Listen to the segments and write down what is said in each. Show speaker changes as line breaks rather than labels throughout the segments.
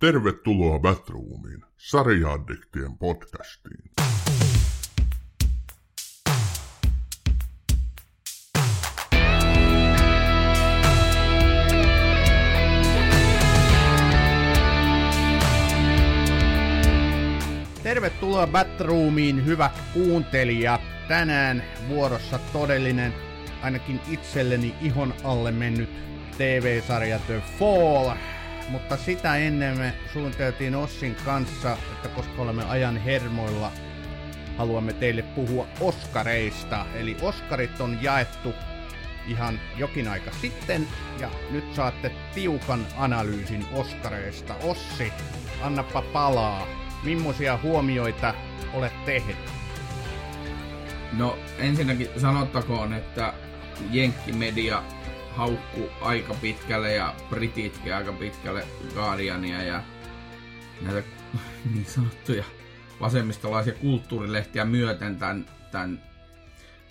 Tervetuloa Batroomiin, sarjaaddiktien podcastiin.
Tervetuloa Batroomiin, hyvät kuuntelijat. Tänään vuorossa todellinen, ainakin itselleni ihon alle mennyt TV-sarja The Fall. Mutta sitä ennen me suunniteltiin Ossin kanssa, että koska olemme ajan hermoilla, haluamme teille puhua Oskareista. Eli Oskarit on jaettu ihan jokin aika sitten, ja nyt saatte tiukan analyysin Oskareista. Ossi, annappa palaa. Millaisia huomioita olet tehnyt?
No ensinnäkin sanottakoon, että Jenkkimedia haukku aika pitkälle ja Brititkin aika pitkälle Guardiania ja näitä niin sanottuja vasemmistolaisia kulttuurilehtiä myöten tämän, tämän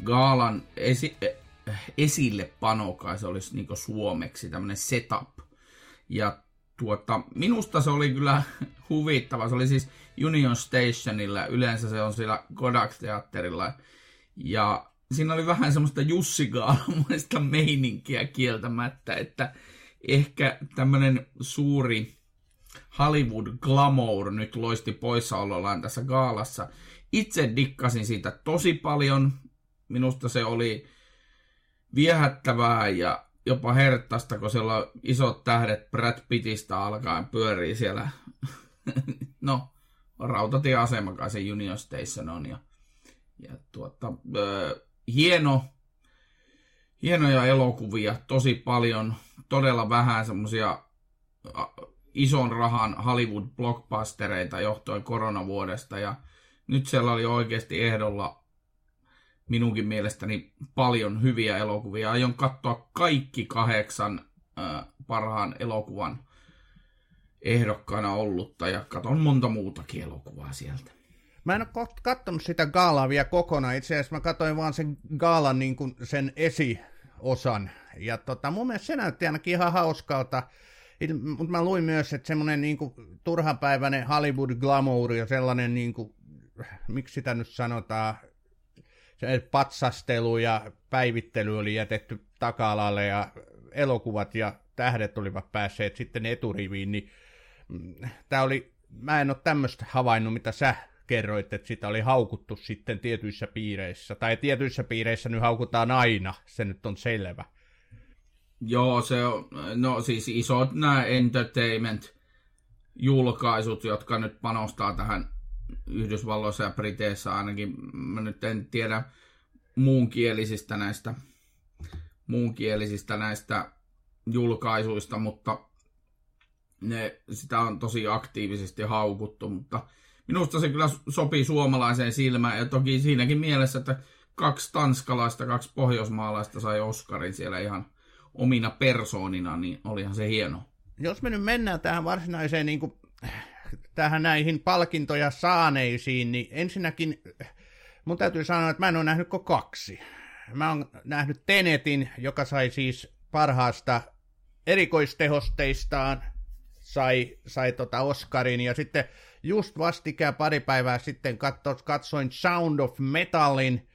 Gaalan esi, esille panokai, se olisi niin suomeksi tämmöinen setup. Ja tuota, minusta se oli kyllä huvittava. Se oli siis Union Stationilla, yleensä se on siellä Kodak-teatterilla. Ja siinä oli vähän semmoista Jussi Gaalamuista meininkiä kieltämättä, että ehkä tämmöinen suuri Hollywood glamour nyt loisti poissaolollaan tässä gaalassa. Itse dikkasin siitä tosi paljon. Minusta se oli viehättävää ja jopa herttasta, kun siellä on isot tähdet Brad Pittistä alkaen pyörii siellä. no, rautatieasema kai se Union Station on. Ja, ja tuota, ö, hieno, hienoja elokuvia, tosi paljon, todella vähän semmoisia ison rahan Hollywood-blockbustereita johtuen koronavuodesta. Ja nyt siellä oli oikeasti ehdolla minunkin mielestäni paljon hyviä elokuvia. Aion katsoa kaikki kahdeksan äh, parhaan elokuvan ehdokkaana ollutta ja katon monta muutakin elokuvaa sieltä.
Mä en ole katsonut sitä gaalaa vielä kokonaan. Itse asiassa mä katsoin vaan sen gaalan niin kuin sen esiosan. Ja tota, mun mielestä se näytti ainakin ihan hauskalta. Mutta mä luin myös, että semmoinen niin turhanpäiväinen Hollywood glamour ja sellainen, niin kuin, miksi sitä nyt sanotaan, se patsastelu ja päivittely oli jätetty taka-alalle ja elokuvat ja tähdet olivat päässeet sitten eturiviin, niin mm, tämä oli, mä en ole tämmöistä havainnut, mitä sä kerroit, että sitä oli haukuttu sitten tietyissä piireissä, tai tietyissä piireissä nyt haukutaan aina, se nyt on selvä.
Joo, se on, no siis isot nämä entertainment-julkaisut, jotka nyt panostaa tähän Yhdysvalloissa ja Briteissä ainakin, mä nyt en tiedä muunkielisistä näistä, muunkielisistä näistä julkaisuista, mutta ne, sitä on tosi aktiivisesti haukuttu, mutta minusta se kyllä sopii suomalaiseen silmään, ja toki siinäkin mielessä, että kaksi tanskalaista, kaksi pohjoismaalaista sai Oscarin siellä ihan omina persoonina, niin olihan se hieno.
Jos me nyt mennään tähän varsinaiseen niin kuin tähän näihin palkintoja saaneisiin, niin ensinnäkin mun täytyy sanoa, että mä en ole nähnyt kuin kaksi. Mä oon nähnyt Tenetin, joka sai siis parhaasta erikoistehosteistaan, sai, sai tota Oscarin, ja sitten just vastikään pari päivää sitten katso, katsoin Sound of Metalin,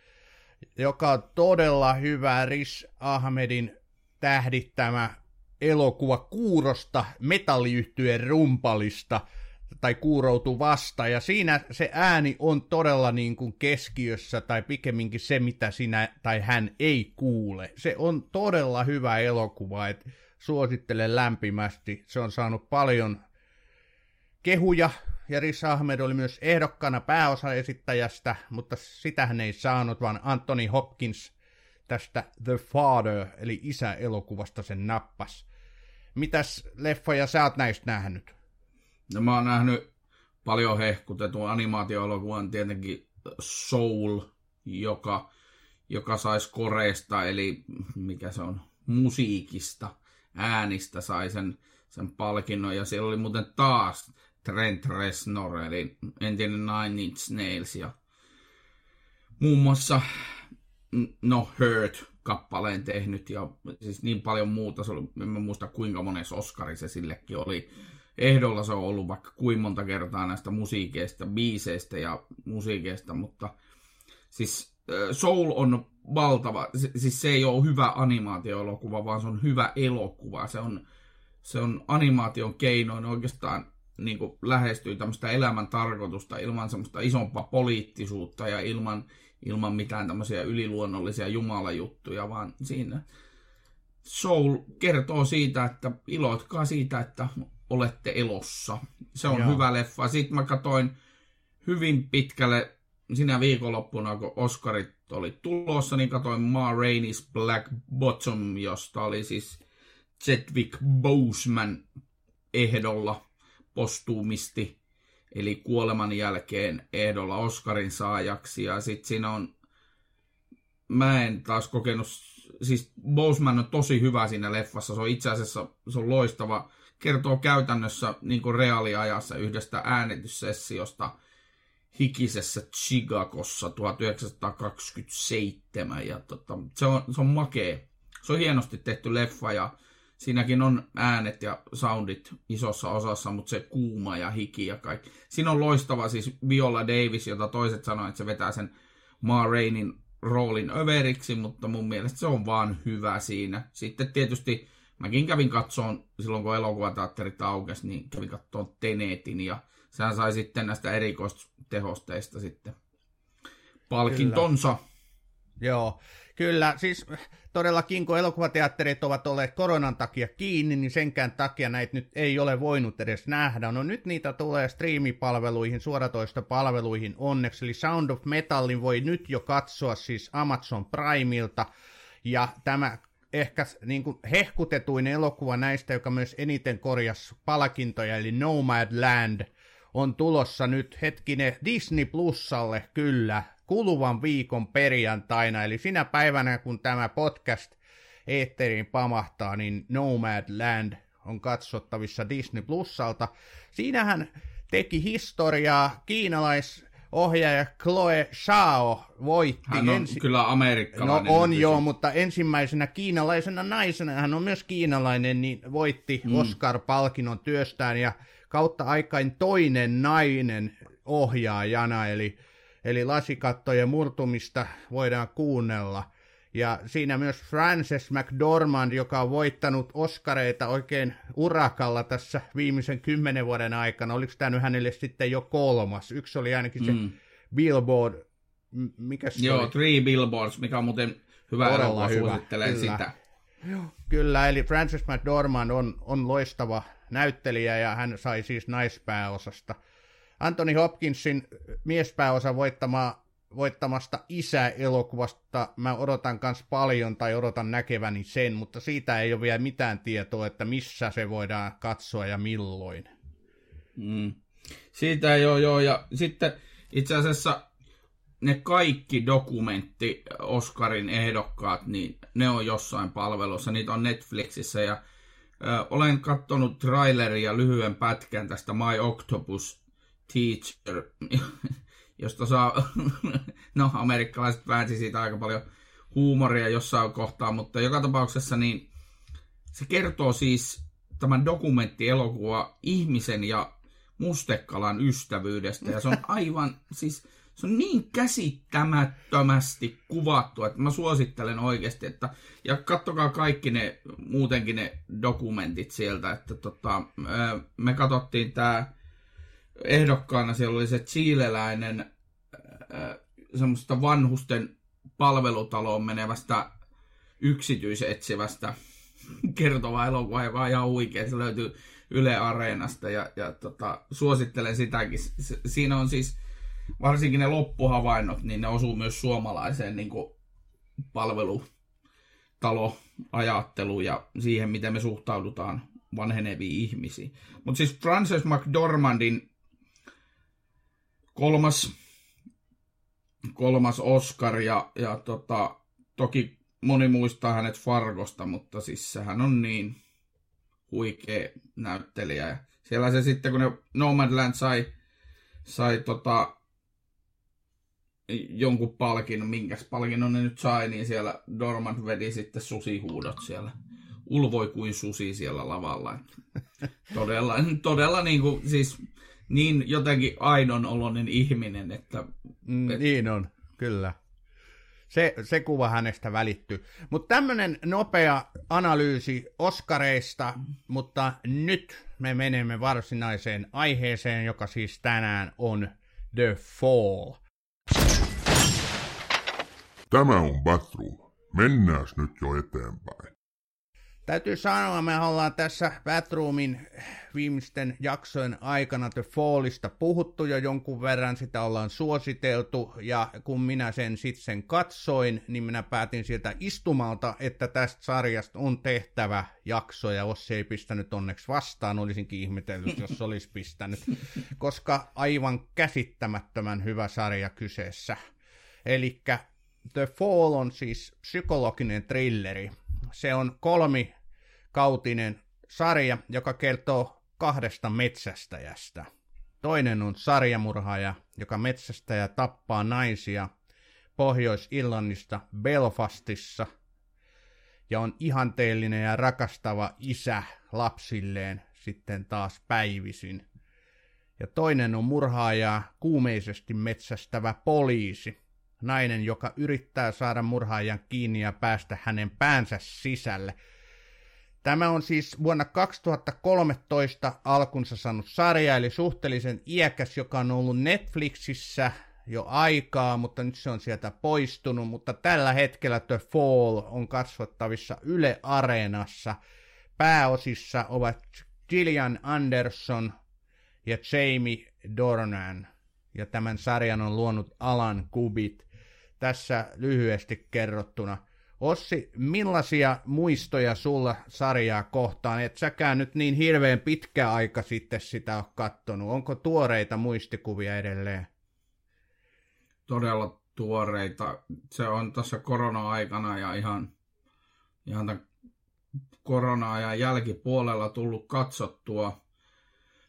joka on todella hyvä Riz Ahmedin tähdittämä elokuva kuurosta metalliyhtyeen rumpalista – tai kuuroutu vasta, ja siinä se ääni on todella niin kuin keskiössä, tai pikemminkin se, mitä sinä tai hän ei kuule. Se on todella hyvä elokuva, että suosittelen lämpimästi. Se on saanut paljon kehuja, ja Riz Ahmed oli myös ehdokkana pääosaesittäjästä, mutta sitä hän ei saanut, vaan Anthony Hopkins tästä The Father, eli isä-elokuvasta sen nappas. Mitäs leffoja sä oot näistä nähnyt?
No mä oon nähnyt paljon hehkutetun animaatioelokuvan tietenkin Soul, joka, joka saisi koreista, eli mikä se on, musiikista, äänistä sai sen, sen palkinnon. Ja siellä oli muuten taas Trent Reznor, eli entinen Nine Inch Nails ja muun muassa No Hurt kappaleen tehnyt ja siis niin paljon muuta, se oli, en mä muista kuinka monessa Oscari se sillekin oli ehdolla. Se on ollut vaikka kuin monta kertaa näistä musiikeista, biiseistä ja musiikeista, mutta siis Soul on valtava, siis se ei ole hyvä animaatioelokuva, vaan se on hyvä elokuva. Se on, se on animaation keinoin oikeastaan niin kuin lähestyy tämmöistä elämän tarkoitusta ilman semmoista isompaa poliittisuutta ja ilman, ilman mitään tämmöisiä yliluonnollisia jumalajuttuja, vaan siinä Soul kertoo siitä, että iloitkaa siitä, että olette elossa. Se on Joo. hyvä leffa. Sitten mä katsoin hyvin pitkälle sinä viikonloppuna, kun Oscarit oli tulossa, niin katsoin Ma Rainey's Black Bottom, josta oli siis Chadwick Boseman ehdolla postuumisti, eli kuoleman jälkeen ehdolla Oscarin saajaksi. Ja sitten siinä on, mä en taas kokenut, siis Boseman on tosi hyvä siinä leffassa, se on itse asiassa se on loistava, kertoo käytännössä niin kuin reaaliajassa yhdestä äänityssessiosta hikisessä Chicagossa 1927. Ja tota, se, on, se on makee. Se on hienosti tehty leffa ja Siinäkin on äänet ja soundit isossa osassa, mutta se kuuma ja hiki ja kaikki. Siinä on loistava siis Viola Davis, jota toiset sanoivat, että se vetää sen Ma Rainin roolin överiksi, mutta mun mielestä se on vaan hyvä siinä. Sitten tietysti mäkin kävin katsoon, silloin kun elokuvateatterit aukesi, niin kävin katsoon Tenetin ja sehän sai sitten näistä erikoistehosteista sitten palkintonsa.
Kyllä. Joo, kyllä. Siis todellakin, kun elokuvateatterit ovat olleet koronan takia kiinni, niin senkään takia näitä nyt ei ole voinut edes nähdä. No nyt niitä tulee striimipalveluihin, suoratoistopalveluihin onneksi. Eli Sound of Metalin voi nyt jo katsoa siis Amazon Primeilta. Ja tämä ehkä niin kuin hehkutetuin elokuva näistä, joka myös eniten korjasi palkintoja, eli Nomadland, on tulossa nyt hetkinen Disney Plusalle kyllä kuluvan viikon perjantaina, eli sinä päivänä, kun tämä podcast eetteriin pamahtaa, niin Nomadland on katsottavissa Disney Plusalta. Siinähän teki historiaa kiinalais ohjaaja Chloe Shao voitti.
Hän on ensi... kyllä amerikkalainen.
No on joo, mutta ensimmäisenä kiinalaisena naisena, hän on myös kiinalainen, niin voitti mm. Oscar-palkinnon työstään ja kautta aikain toinen nainen ohjaajana, eli eli lasikattojen murtumista voidaan kuunnella. Ja siinä myös Frances McDormand, joka on voittanut Oscareita oikein urakalla tässä viimeisen kymmenen vuoden aikana. Oliko tämä nyt hänelle sitten jo kolmas? Yksi oli ainakin se mm. Billboard. Mikä se
Joo,
oli?
Three Billboards, mikä on muuten hyvä elokuva, suosittelen kyllä. sitä.
Joo, kyllä, eli Frances McDormand on, on loistava näyttelijä ja hän sai siis naispääosasta – Anthony Hopkinsin miespääosa voittama, voittamasta isä-elokuvasta mä odotan myös paljon tai odotan näkeväni sen, mutta siitä ei ole vielä mitään tietoa, että missä se voidaan katsoa ja milloin.
Mm. Siitä ei ole, joo. Ja sitten itse asiassa ne kaikki dokumentti Oscarin ehdokkaat, niin ne on jossain palvelussa. Niitä on Netflixissä ja ö, olen katsonut traileria lyhyen pätkän tästä My Octopus Teacher, josta saa, no amerikkalaiset väänsi siitä aika paljon huumoria jossain kohtaa, mutta joka tapauksessa niin se kertoo siis tämän dokumenttielokuva ihmisen ja mustekalan ystävyydestä. Ja se on aivan, siis se on niin käsittämättömästi kuvattu, että mä suosittelen oikeasti, että ja kattokaa kaikki ne, muutenkin ne dokumentit sieltä, että tota, me katsottiin tää ehdokkaana siellä oli se chileläinen äh, semmoista vanhusten palvelutaloon menevästä yksityisetsivästä kertova elokuva, joka on ihan huikea. Se löytyy Yle Areenasta ja, ja tota, suosittelen sitäkin. Siinä on siis varsinkin ne loppuhavainnot, niin ne osuu myös suomalaiseen niin palvelutaloajatteluun ja siihen, miten me suhtaudutaan vanheneviin ihmisiin. Mutta siis Frances McDormandin kolmas, kolmas Oscar ja, ja tota, toki moni muistaa hänet Fargosta, mutta siis sehän on niin huikea näyttelijä. Ja siellä se sitten, kun ne Nomadland sai, sai tota, jonkun palkinnon, minkäs palkinnon ne nyt sai, niin siellä Dormant vedi sitten susihuudot siellä ulvoi kuin susi siellä lavalla. todella, todella niin kuin, siis niin jotenkin aidon oloinen ihminen, että...
Mm, et... Niin on, kyllä. Se, se kuva hänestä välittyy. Mutta tämmöinen nopea analyysi Oskareista, mutta nyt me menemme varsinaiseen aiheeseen, joka siis tänään on The Fall.
Tämä on Batroom. Mennään nyt jo eteenpäin.
Täytyy sanoa, me ollaan tässä Batroomin viimeisten jaksojen aikana The Fallista puhuttu jo jonkun verran, sitä ollaan suositeltu, ja kun minä sen sitten katsoin, niin minä päätin sieltä istumalta, että tästä sarjasta on tehtävä jakso, ja jos se ei pistänyt onneksi vastaan, olisinkin ihmetellyt, jos olisi pistänyt, koska aivan käsittämättömän hyvä sarja kyseessä. Eli The Fall on siis psykologinen trilleri. Se on kolmi kautinen sarja, joka kertoo kahdesta metsästäjästä. Toinen on sarjamurhaaja, joka metsästäjä tappaa naisia Pohjois-Irlannista Belfastissa ja on ihanteellinen ja rakastava isä lapsilleen sitten taas päivisin. Ja toinen on murhaaja kuumeisesti metsästävä poliisi, nainen, joka yrittää saada murhaajan kiinni ja päästä hänen päänsä sisälle. Tämä on siis vuonna 2013 alkunsa saanut sarja, eli suhteellisen iäkäs, joka on ollut Netflixissä jo aikaa, mutta nyt se on sieltä poistunut, mutta tällä hetkellä The Fall on kasvattavissa Yle Areenassa. Pääosissa ovat Gillian Anderson ja Jamie Dornan, ja tämän sarjan on luonut Alan Kubit tässä lyhyesti kerrottuna. Ossi, millaisia muistoja sulla sarjaa kohtaan? Et säkään nyt niin hirveän pitkä aika sitten sitä ole kattonut. Onko tuoreita muistikuvia edelleen?
Todella tuoreita. Se on tässä korona-aikana ja ihan, ihan tämän korona-ajan jälkipuolella tullut katsottua.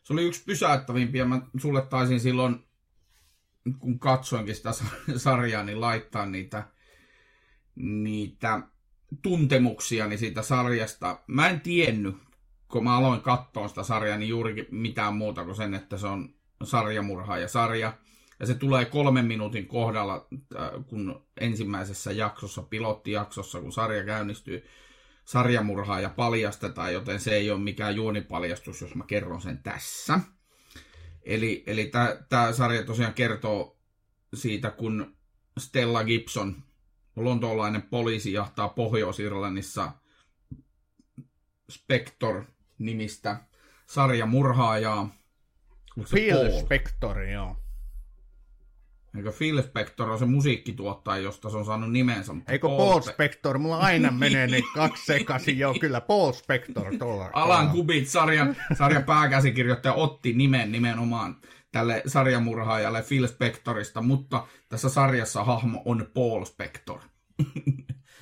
Se oli yksi pysäyttävimpiä. Mä sulle taisin silloin kun katsoinkin sitä sarjaa, niin laittaa niitä, niitä tuntemuksia niin siitä sarjasta. Mä en tiennyt, kun mä aloin katsoa sitä sarjaa, niin juurikin mitään muuta kuin sen, että se on sarjamurha ja sarja. Ja se tulee kolmen minuutin kohdalla, äh, kun ensimmäisessä jaksossa, pilottijaksossa, kun sarja käynnistyy, sarjamurhaa ja paljastetaan, joten se ei ole mikään juonipaljastus, jos mä kerron sen tässä. Eli, eli tämä sarja tosiaan kertoo siitä, kun Stella Gibson, lontoolainen poliisi, jahtaa Pohjois-Irlannissa Spector-nimistä sarjamurhaajaa.
Phil Spector, joo.
Eikö Phil Spector on se musiikkituottaja, josta se on saanut nimensä?
Eikö Paul, Paul Spector? Mulla aina menee ne kaksi sekaisin. Joo, kyllä Paul Spector. Tuolla,
Alan Kubit, sarjan, sarjan pääkäsikirjoittaja, otti nimen nimenomaan tälle sarjamurhaajalle Phil Spectorista, mutta tässä sarjassa hahmo on Paul Spector.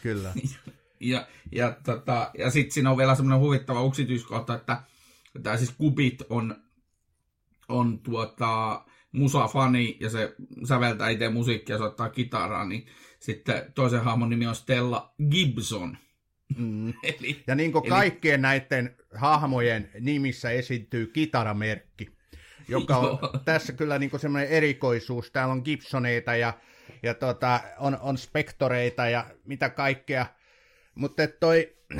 Kyllä.
ja, ja, tota, ja sitten siinä on vielä semmoinen huvittava yksityiskohta, että tämä siis Kubit on, on tuota, musafani ja se säveltää itse musiikkia ja soittaa kitaraa, niin sitten toisen hahmon nimi on Stella Gibson.
Mm. eli, ja niin kuin eli... kaikkien näiden hahmojen nimissä esiintyy kitaramerkki, joka on tässä kyllä niin semmoinen erikoisuus. Täällä on Gibsoneita ja, ja tota, on, on spektoreita ja mitä kaikkea. Mutta toi,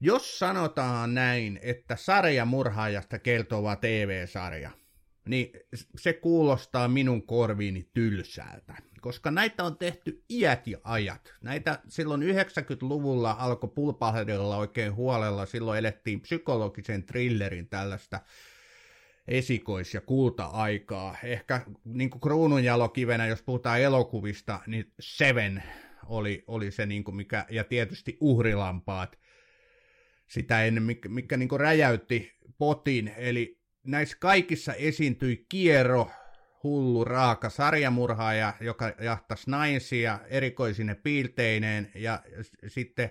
jos sanotaan näin, että sarja murhaajasta kertova TV-sarja – niin se kuulostaa minun korviini tylsältä, koska näitä on tehty iät ja ajat. Näitä silloin 90-luvulla alkoi pulpahdella oikein huolella, silloin elettiin psykologisen thrillerin tällaista esikois- ja kulta-aikaa. Ehkä niin kuin kruununjalokivenä, jos puhutaan elokuvista, niin Seven oli, oli se, niin kuin mikä, ja tietysti uhrilampaat, sitä ennen, mikä, mikä niin kuin räjäytti potin, eli näissä kaikissa esiintyi Kiero, hullu, raaka sarjamurhaaja, joka jahtasi naisia erikoisine piilteineen, ja sitten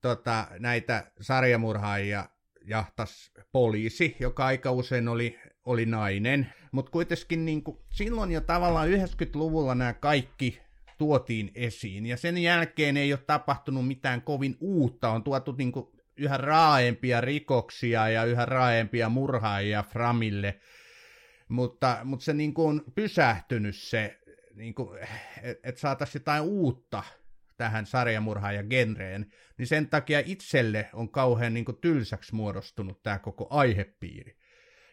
tota, näitä sarjamurhaajia jahtas poliisi, joka aika usein oli, oli nainen. Mutta kuitenkin niin kuin, silloin jo tavallaan 90-luvulla nämä kaikki tuotiin esiin. Ja sen jälkeen ei ole tapahtunut mitään kovin uutta, on tuotu niin kuin yhä raaempia rikoksia ja yhä raaempia murhaajia Framille, mutta, mutta se niin kuin on pysähtynyt se, niin että et saataisiin jotain uutta tähän sarjamurhaaja genreen, niin sen takia itselle on kauhean niin kuin tylsäksi muodostunut tämä koko aihepiiri.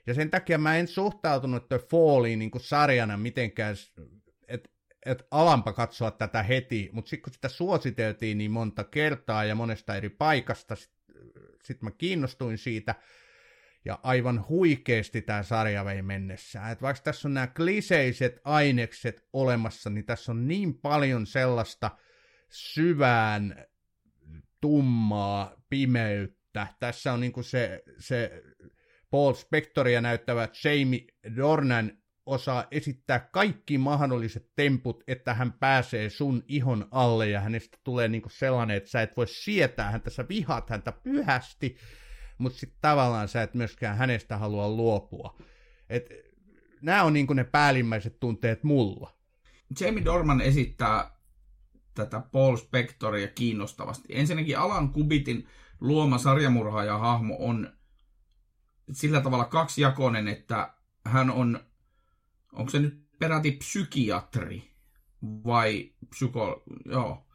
Ja sen takia mä en suhtautunut The Falliin niin kuin sarjana mitenkään, että et alampa katsoa tätä heti, mutta sitten kun sitä suositeltiin niin monta kertaa ja monesta eri paikasta, sitten sit mä kiinnostuin siitä, ja aivan huikeasti tämä sarja vei mennessä. Et vaikka tässä on nämä kliseiset ainekset olemassa, niin tässä on niin paljon sellaista syvään tummaa pimeyttä. Tässä on niinku se, se Paul Spectoria näyttävä Jamie Dornan osaa esittää kaikki mahdolliset temput, että hän pääsee sun ihon alle ja hänestä tulee niinku sellainen, että sä et voi sietää häntä, sä vihaat häntä pyhästi, mutta sitten tavallaan sä et myöskään hänestä halua luopua. Nämä on niinku ne päällimmäiset tunteet mulla.
Jamie Dorman esittää tätä Paul Spectoria kiinnostavasti. Ensinnäkin Alan Kubitin luoma sarjamurhaaja hahmo on sillä tavalla kaksijakoinen, että hän on, onko se nyt peräti psykiatri vai psyko, joo,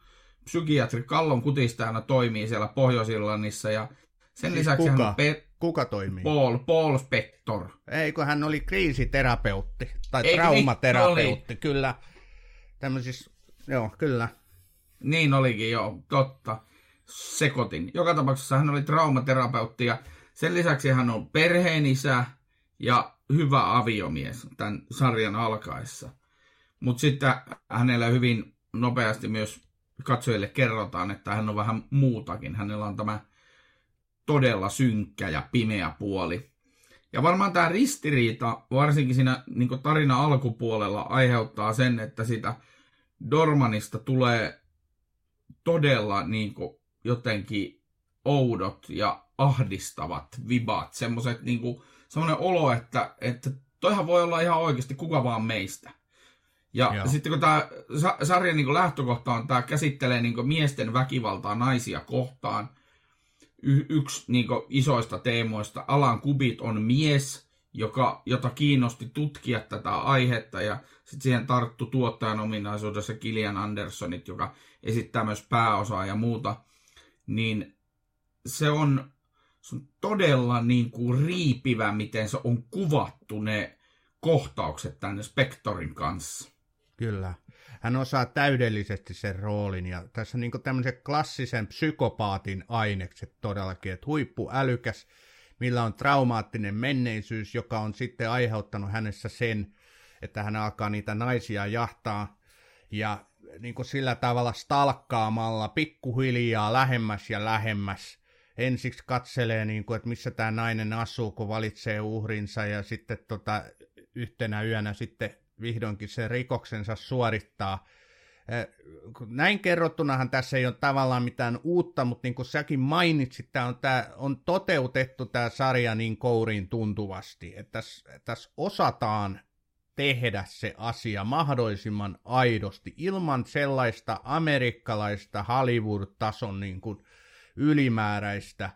psykiatri Kallon kutistajana toimii siellä Pohjois-Irlannissa ja sen siis lisäksi
kuka?
hän pe-
Kuka toimii?
Paul, Paul Spector.
Ei, kun hän oli kriisiterapeutti tai
Eikö
traumaterapeutti, kyllä. Tämmöisissä, joo, kyllä.
Niin olikin, joo, totta. Sekoitin. Joka tapauksessa hän oli traumaterapeutti ja sen lisäksi hän on perheenisä ja hyvä aviomies tämän sarjan alkaessa. Mutta sitten hänellä hyvin nopeasti myös katsojille kerrotaan, että hän on vähän muutakin. Hänellä on tämä todella synkkä ja pimeä puoli. Ja varmaan tämä ristiriita, varsinkin siinä niin tarina alkupuolella, aiheuttaa sen, että sitä Dormanista tulee todella niin jotenkin oudot ja ahdistavat vibat. Semmoiset niin kuin, semmoinen olo, että, että toihan voi olla ihan oikeasti kuka vaan meistä. Ja Joo. sitten kun tämä sarjan niin lähtökohta on, tämä käsittelee niin miesten väkivaltaa naisia kohtaan – y- yksi niin isoista teemoista. Alan Kubit on mies, joka, jota kiinnosti tutkia tätä aihetta ja sitten siihen tarttu tuottajan ominaisuudessa Kilian Andersonit, joka esittää myös pääosaa ja muuta, niin se on, se on todella niin kuin riipivä, miten se on kuvattu ne kohtaukset tänne Spectorin kanssa.
Kyllä hän osaa täydellisesti sen roolin, ja tässä on niin tämmöisen klassisen psykopaatin ainekset todellakin, että huippuälykäs, millä on traumaattinen menneisyys, joka on sitten aiheuttanut hänessä sen, että hän alkaa niitä naisia jahtaa, ja niin kuin sillä tavalla stalkkaamalla pikkuhiljaa lähemmäs ja lähemmäs. Ensiksi katselee, niin kuin, että missä tämä nainen asuu, kun valitsee uhrinsa, ja sitten tota, yhtenä yönä sitten vihdoinkin sen rikoksensa suorittaa. Näin kerrottunahan tässä ei ole tavallaan mitään uutta, mutta niin kuin säkin mainitsit, tämä on, tämä on toteutettu tämä sarja niin kouriin tuntuvasti, että tässä, tässä osataan tehdä se asia mahdollisimman aidosti, ilman sellaista amerikkalaista Hollywood-tason niin kuin ylimääräistä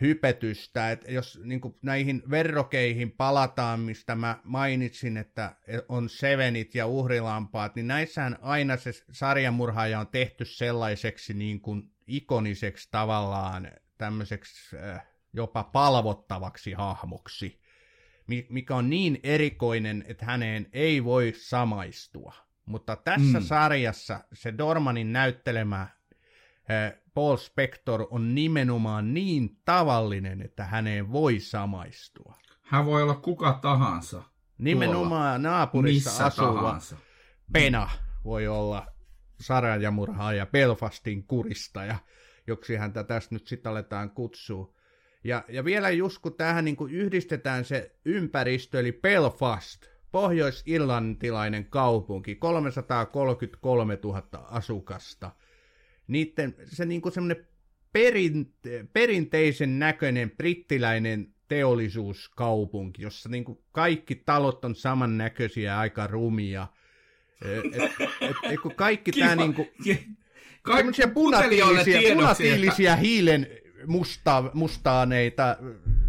hypetystä, että jos niin näihin verrokeihin palataan, mistä mä mainitsin, että on Sevenit ja uhrilampaat, niin näissähän aina se sarjamurhaaja on tehty sellaiseksi niin kuin ikoniseksi tavallaan tämmöiseksi äh, jopa palvottavaksi hahmoksi, mikä on niin erikoinen, että häneen ei voi samaistua. Mutta tässä mm. sarjassa se Dormanin näyttelemä Paul Spector on nimenomaan niin tavallinen, että häneen voi samaistua.
Hän voi olla kuka tahansa.
Nimenomaan naapurissa Missä asuva tahansa. Pena voi olla sarjamurhaaja Belfastin kuristaja, joksi häntä tässä nyt sitten aletaan kutsua. Ja, ja vielä just kun tähän niin kuin yhdistetään se ympäristö, eli Belfast, pohjois-irlantilainen kaupunki, 333 000 asukasta – niiden, se niin kuin semmoinen perinte, perinteisen näköinen brittiläinen teollisuuskaupunki, jossa niin kuin kaikki talot on samannäköisiä aika rumia. Et, et, et, kun kaikki tämä niinku,
Ka-
semmoisia punatiilisiä, punatiilisia hiilen musta, mustaaneita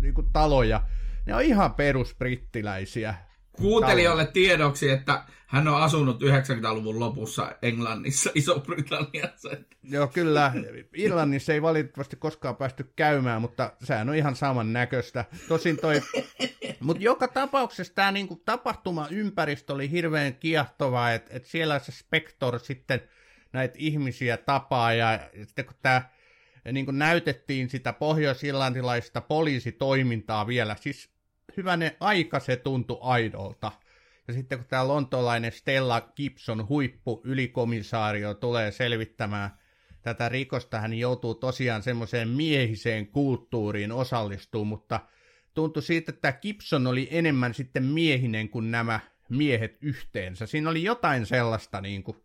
niinku taloja, ne on ihan perusbrittiläisiä.
Kuuntelijoille tiedoksi, että hän on asunut 90-luvun lopussa Englannissa, Iso-Britanniassa.
Joo, kyllä. Irlannissa ei valitettavasti koskaan päästy käymään, mutta sehän on ihan saman näköistä. Tosin toi... Mutta joka tapauksessa tämä niinku tapahtumaympäristö oli hirveän kiehtova, että et siellä se Spector sitten näitä ihmisiä tapaa, ja sitten kun tämä niin näytettiin sitä pohjois-irlantilaista poliisitoimintaa vielä, siis hyvänen aika se tuntui aidolta. Ja sitten kun tämä lontolainen Stella Gibson huippu ylikomissaario tulee selvittämään tätä rikosta, hän joutuu tosiaan semmoiseen miehiseen kulttuuriin osallistumaan, mutta tuntui siitä, että Gibson oli enemmän sitten miehinen kuin nämä miehet yhteensä. Siinä oli jotain sellaista, niin kuin,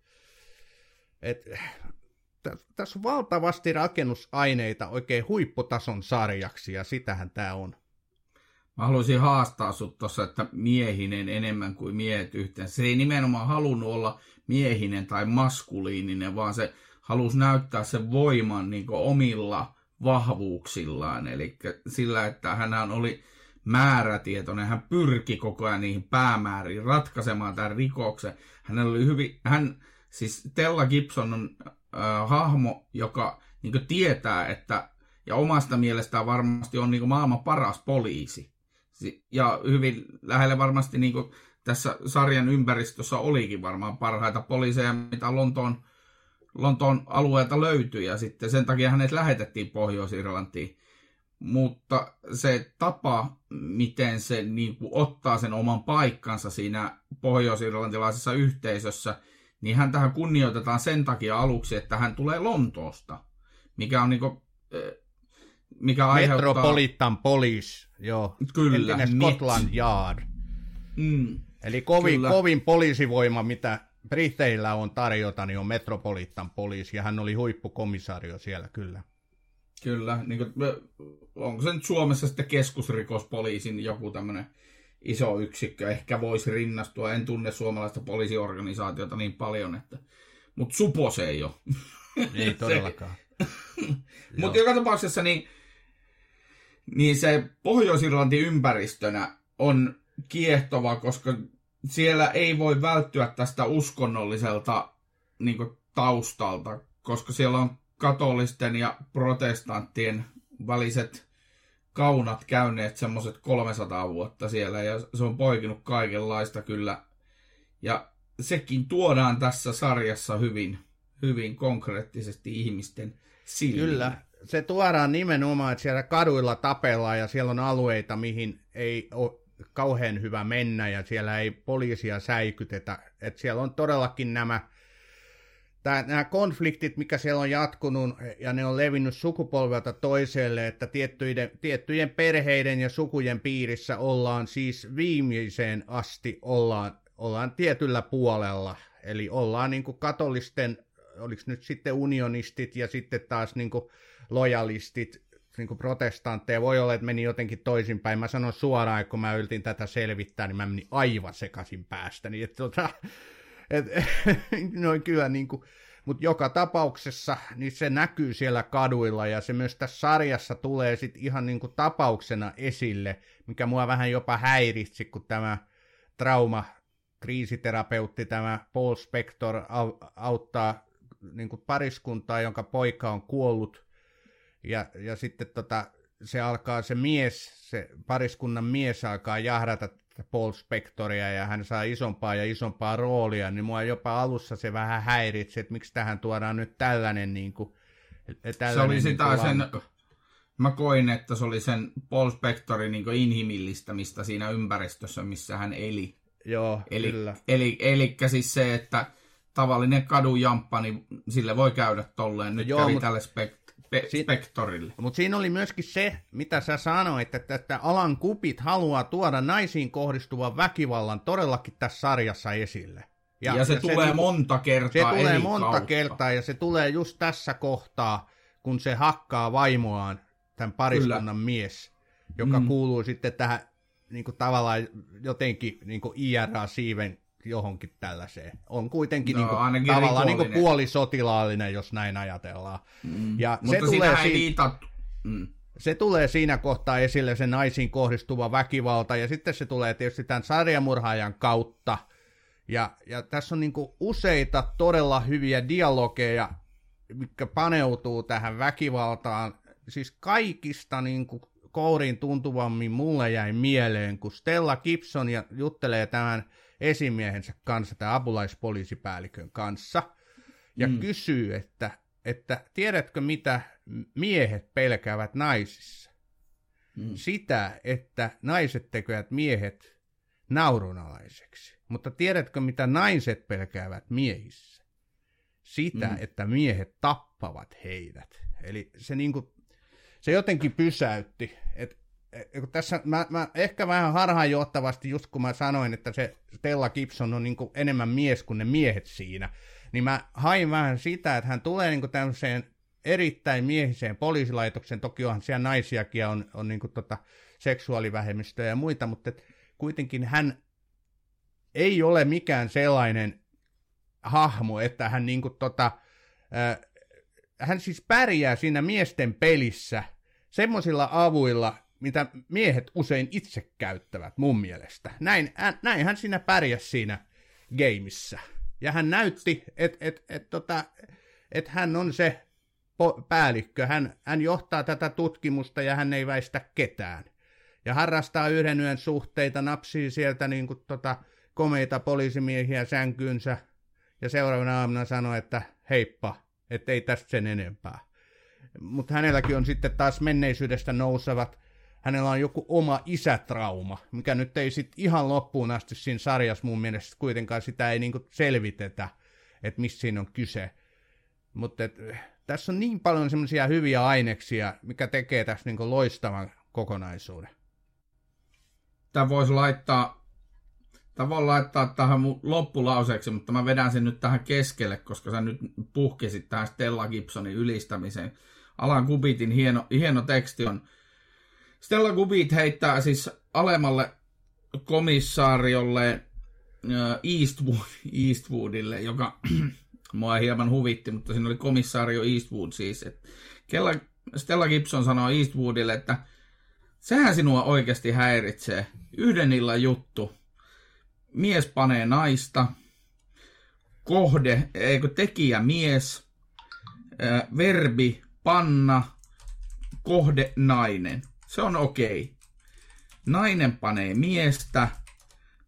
että tässä on valtavasti rakennusaineita oikein huipputason sarjaksi, ja sitähän tämä on.
Mä haluaisin haastaa sut tuossa, että miehinen enemmän kuin miehet yhteen. Se ei nimenomaan halunnut olla miehinen tai maskuliininen, vaan se halusi näyttää sen voiman niin omilla vahvuuksillaan. Eli sillä, että hän oli määrätietoinen, hän pyrki koko ajan niihin päämääriin ratkaisemaan tämän rikoksen. Hän oli hyvin, hän, siis Tella Gibson on äh, hahmo, joka niin tietää, että ja omasta mielestään varmasti on niin maailman paras poliisi ja hyvin lähelle varmasti niin kuin tässä sarjan ympäristössä olikin varmaan parhaita poliiseja, mitä Lontoon, Lontoon alueelta löytyi, ja sitten sen takia hänet lähetettiin Pohjois-Irlantiin. Mutta se tapa, miten se niin kuin, ottaa sen oman paikkansa siinä pohjois-irlantilaisessa yhteisössä, niin hän tähän kunnioitetaan sen takia aluksi, että hän tulee Lontoosta, mikä on niin kuin,
mikä aiheuttaa... Metropolitan Police, joo.
Kyllä.
Entinen Scotland. Yard.
Mm.
Eli kovin, kovin poliisivoima, mitä Briteillä on tarjota, niin on Metropolitan Police, ja hän oli huippukomissario siellä, kyllä.
Kyllä, niin kuin, onko se nyt Suomessa sitten keskusrikospoliisin joku tämmöinen iso yksikkö, ehkä voisi rinnastua, en tunne suomalaista poliisiorganisaatiota niin paljon, että, mutta Supo se ei ole.
Ei todellakaan.
mutta joka tapauksessa niin niin se Pohjois-Irlanti ympäristönä on kiehtova, koska siellä ei voi välttyä tästä uskonnolliselta niin kuin, taustalta, koska siellä on katolisten ja protestanttien väliset kaunat käyneet semmoiset 300 vuotta siellä ja se on poikinut kaikenlaista kyllä. Ja sekin tuodaan tässä sarjassa hyvin, hyvin konkreettisesti ihmisten silmiin.
Kyllä, se tuodaan nimenomaan, että siellä kaduilla tapellaan ja siellä on alueita, mihin ei ole kauhean hyvä mennä ja siellä ei poliisia säikytetä. Että siellä on todellakin nämä, tää, nämä konfliktit, mikä siellä on jatkunut ja ne on levinnyt sukupolvelta toiselle, että tiettyjen, tiettyjen perheiden ja sukujen piirissä ollaan siis viimeiseen asti ollaan, ollaan tietyllä puolella. Eli ollaan niin kuin katolisten, oliko nyt sitten unionistit ja sitten taas niin kuin lojalistit, niin kuin protestantteja, voi olla, että meni jotenkin toisinpäin. Mä sanon suoraan, että kun mä yritin tätä selvittää, niin mä menin aivan sekaisin päästäni. Että tota, et, noin kyllä niin kuin, mutta joka tapauksessa niin se näkyy siellä kaduilla ja se myös tässä sarjassa tulee sitten ihan niin kuin tapauksena esille, mikä mua vähän jopa häiritsi, kun tämä trauma kriisiterapeutti, tämä Paul Spector auttaa niin kuin pariskuntaa, jonka poika on kuollut ja, ja sitten tota, se alkaa se mies, se pariskunnan mies alkaa jahdata Paul Spectoria ja hän saa isompaa ja isompaa roolia, niin mua jopa alussa se vähän häiritsi, että miksi tähän tuodaan nyt tällainen niin kuin,
tällainen, se oli niin sitä sen, mä koin, että se oli sen Paul Spectorin niin inhimillistämistä siinä ympäristössä, missä hän eli.
Joo,
eli,
kyllä.
Eli, eli siis se, että tavallinen kadujamppa, niin sille voi käydä tolleen. Nyt Joo, kävi mutta... tälle spek- Pe- si- spektorille.
Mutta siinä oli myöskin se, mitä sä sanoit, että, että alan kupit haluaa tuoda naisiin kohdistuvan väkivallan todellakin tässä sarjassa esille.
Ja, ja se ja tulee se, monta kertaa
Se tulee monta kautta. kertaa ja se tulee just tässä kohtaa, kun se hakkaa vaimoaan, tämän pariskunnan Kyllä. mies, joka mm. kuuluu sitten tähän niin kuin tavallaan jotenkin niin kuin IRA-siiven johonkin tällaiseen. On kuitenkin
No,
niin kuin, tavallaan niin kuin puolisotilaallinen, jos näin ajatellaan.
Mm.
Ja se
Mutta
tulee
siinä ei viitattu. Mm.
se tulee siinä kohtaa esille se naisiin kohdistuva väkivalta, ja sitten se tulee tietysti tämän sarjamurhaajan kautta. Ja, ja tässä on niinku useita todella hyviä dialogeja, mitkä paneutuu tähän väkivaltaan. Siis kaikista niinku kouriin tuntuvammin mulle jäi mieleen, kun Stella Gibson ja juttelee tämän esimiehensä kanssa, tämän apulaispoliisipäällikön kanssa, ja mm. kysyy, että, että tiedätkö mitä miehet pelkäävät naisissa?
Mm.
Sitä, että naiset tekevät miehet naurunalaiseksi. Mutta tiedätkö mitä naiset pelkäävät miehissä? Sitä, mm. Että miehet tappavat heidät. Eli se, niinku, se jotenkin pysäytti. Et, et, kun tässä mä, mä ehkä vähän harhaanjohtavasti, just kun mä sanoin, että se Stella Gibson on niinku enemmän mies kuin ne miehet siinä, niin mä hain vähän sitä, että hän tulee niinku tämmöiseen erittäin miehiseen poliisilaitoksen, toki onhan siellä naisiakin on, on niinku tota seksuaalivähemmistöjä ja muita, mutta et kuitenkin hän ei ole mikään sellainen hahmo, että hän niinku tota, äh, hän siis pärjää siinä miesten pelissä semmoisilla avuilla, mitä miehet usein itse käyttävät mun mielestä. Näin, hän, näin hän siinä pärjäsi siinä gameissa. Ja hän näytti, että et, et, tota, et hän on se po- päällikkö, hän, hän johtaa tätä tutkimusta ja hän ei väistä ketään. Ja harrastaa yhden yön suhteita, napsii sieltä niin kuin, tota, komeita poliisimiehiä sänkyynsä ja seuraavana aamuna sanoo, että heippa, että ei tästä sen enempää. Mutta hänelläkin on sitten taas menneisyydestä nousevat, hänellä on joku oma isätrauma, mikä nyt ei sitten ihan loppuun asti siinä sarjassa mun mielestä kuitenkaan sitä ei niinku selvitetä, että missä siinä on kyse. Mutta tässä on niin paljon semmoisia hyviä aineksia, mikä tekee tässä niinku loistavan kokonaisuuden.
Tämä voisi laittaa, tämä voi laittaa tähän mun loppulauseeksi, mutta mä vedän sen nyt tähän keskelle, koska sä nyt puhkesit tähän Stella Gibsonin ylistämiseen. Alan Kubitin hieno, hieno teksti on. Stella Kubit heittää siis alemmalle komissaariolle Eastwood, Eastwoodille, joka mua hieman huvitti, mutta siinä oli komissaario Eastwood siis. Kella, Stella Gibson sanoo Eastwoodille, että sehän sinua oikeasti häiritsee. Yhden illan juttu. Mies panee naista. Kohde, eikö tekijä mies. Verbi panna. Kohde nainen. Se on okei. Okay. Nainen panee miestä.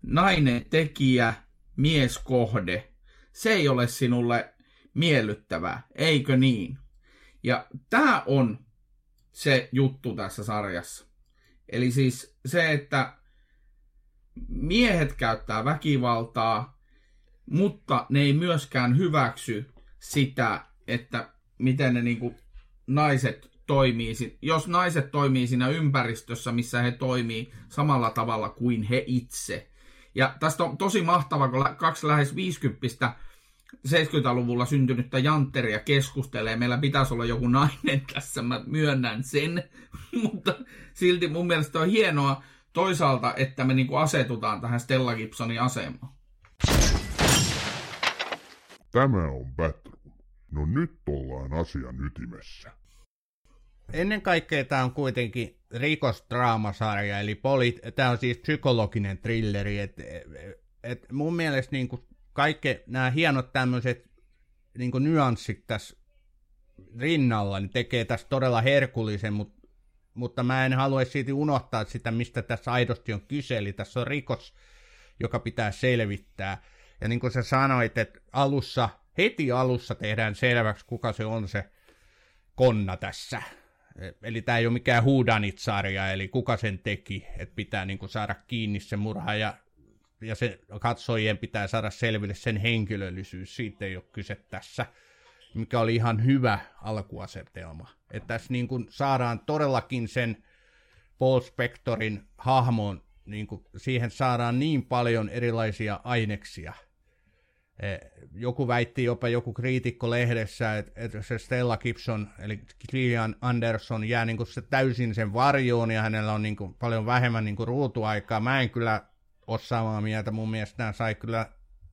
Nainen tekijä. Mies kohde. Se ei ole sinulle miellyttävää, eikö niin? Ja tämä on se juttu tässä sarjassa. Eli siis se, että miehet käyttää väkivaltaa, mutta ne ei myöskään hyväksy sitä, että miten ne niinku naiset toimii. Jos naiset toimii siinä ympäristössä, missä he toimii samalla tavalla kuin he itse. Ja tästä on tosi mahtava, kun kaksi lähes 50 70-luvulla syntynyttä jantteria keskustelee. Meillä pitäisi olla joku nainen tässä, mä myönnän sen. Mutta silti mun mielestä on hienoa toisaalta, että me niinku asetutaan tähän Stella Gibsonin asemaan.
Tämä on Batroom. No nyt ollaan asian ytimessä.
Ennen kaikkea tämä on kuitenkin rikosdraamasarja, eli poli- tämä on siis psykologinen thrilleri, et, et mun mielestä niin kaikki nämä hienot tämmöiset niin nyanssit tässä rinnalla niin tekee tästä todella herkullisen, mutta, mutta mä en halua siitä unohtaa sitä, mistä tässä aidosti on kyse, eli tässä on rikos, joka pitää selvittää. Ja niin kuin sä sanoit, että alussa, heti alussa tehdään selväksi, kuka se on se konna tässä. Eli tämä ei ole mikään huudanit-sarja, eli kuka sen teki, että pitää niin kuin saada kiinni se murha ja, ja se katsojien pitää saada selville sen henkilöllisyys, siitä ei ole kyse tässä, mikä oli ihan hyvä alkuasetelma. Että tässä niin kuin saadaan todellakin sen Paul Spectorin hahmon, niin kuin siihen saadaan niin paljon erilaisia aineksia. Eh, Joku väitti jopa joku kriitikko lehdessä, että, että se Stella Gibson, eli Gillian Anderson, jää niin kuin se täysin sen varjoon ja hänellä on niin kuin paljon vähemmän niin kuin ruutuaikaa. Mä en kyllä ole samaa mieltä. Mun mielestä nämä sai kyllä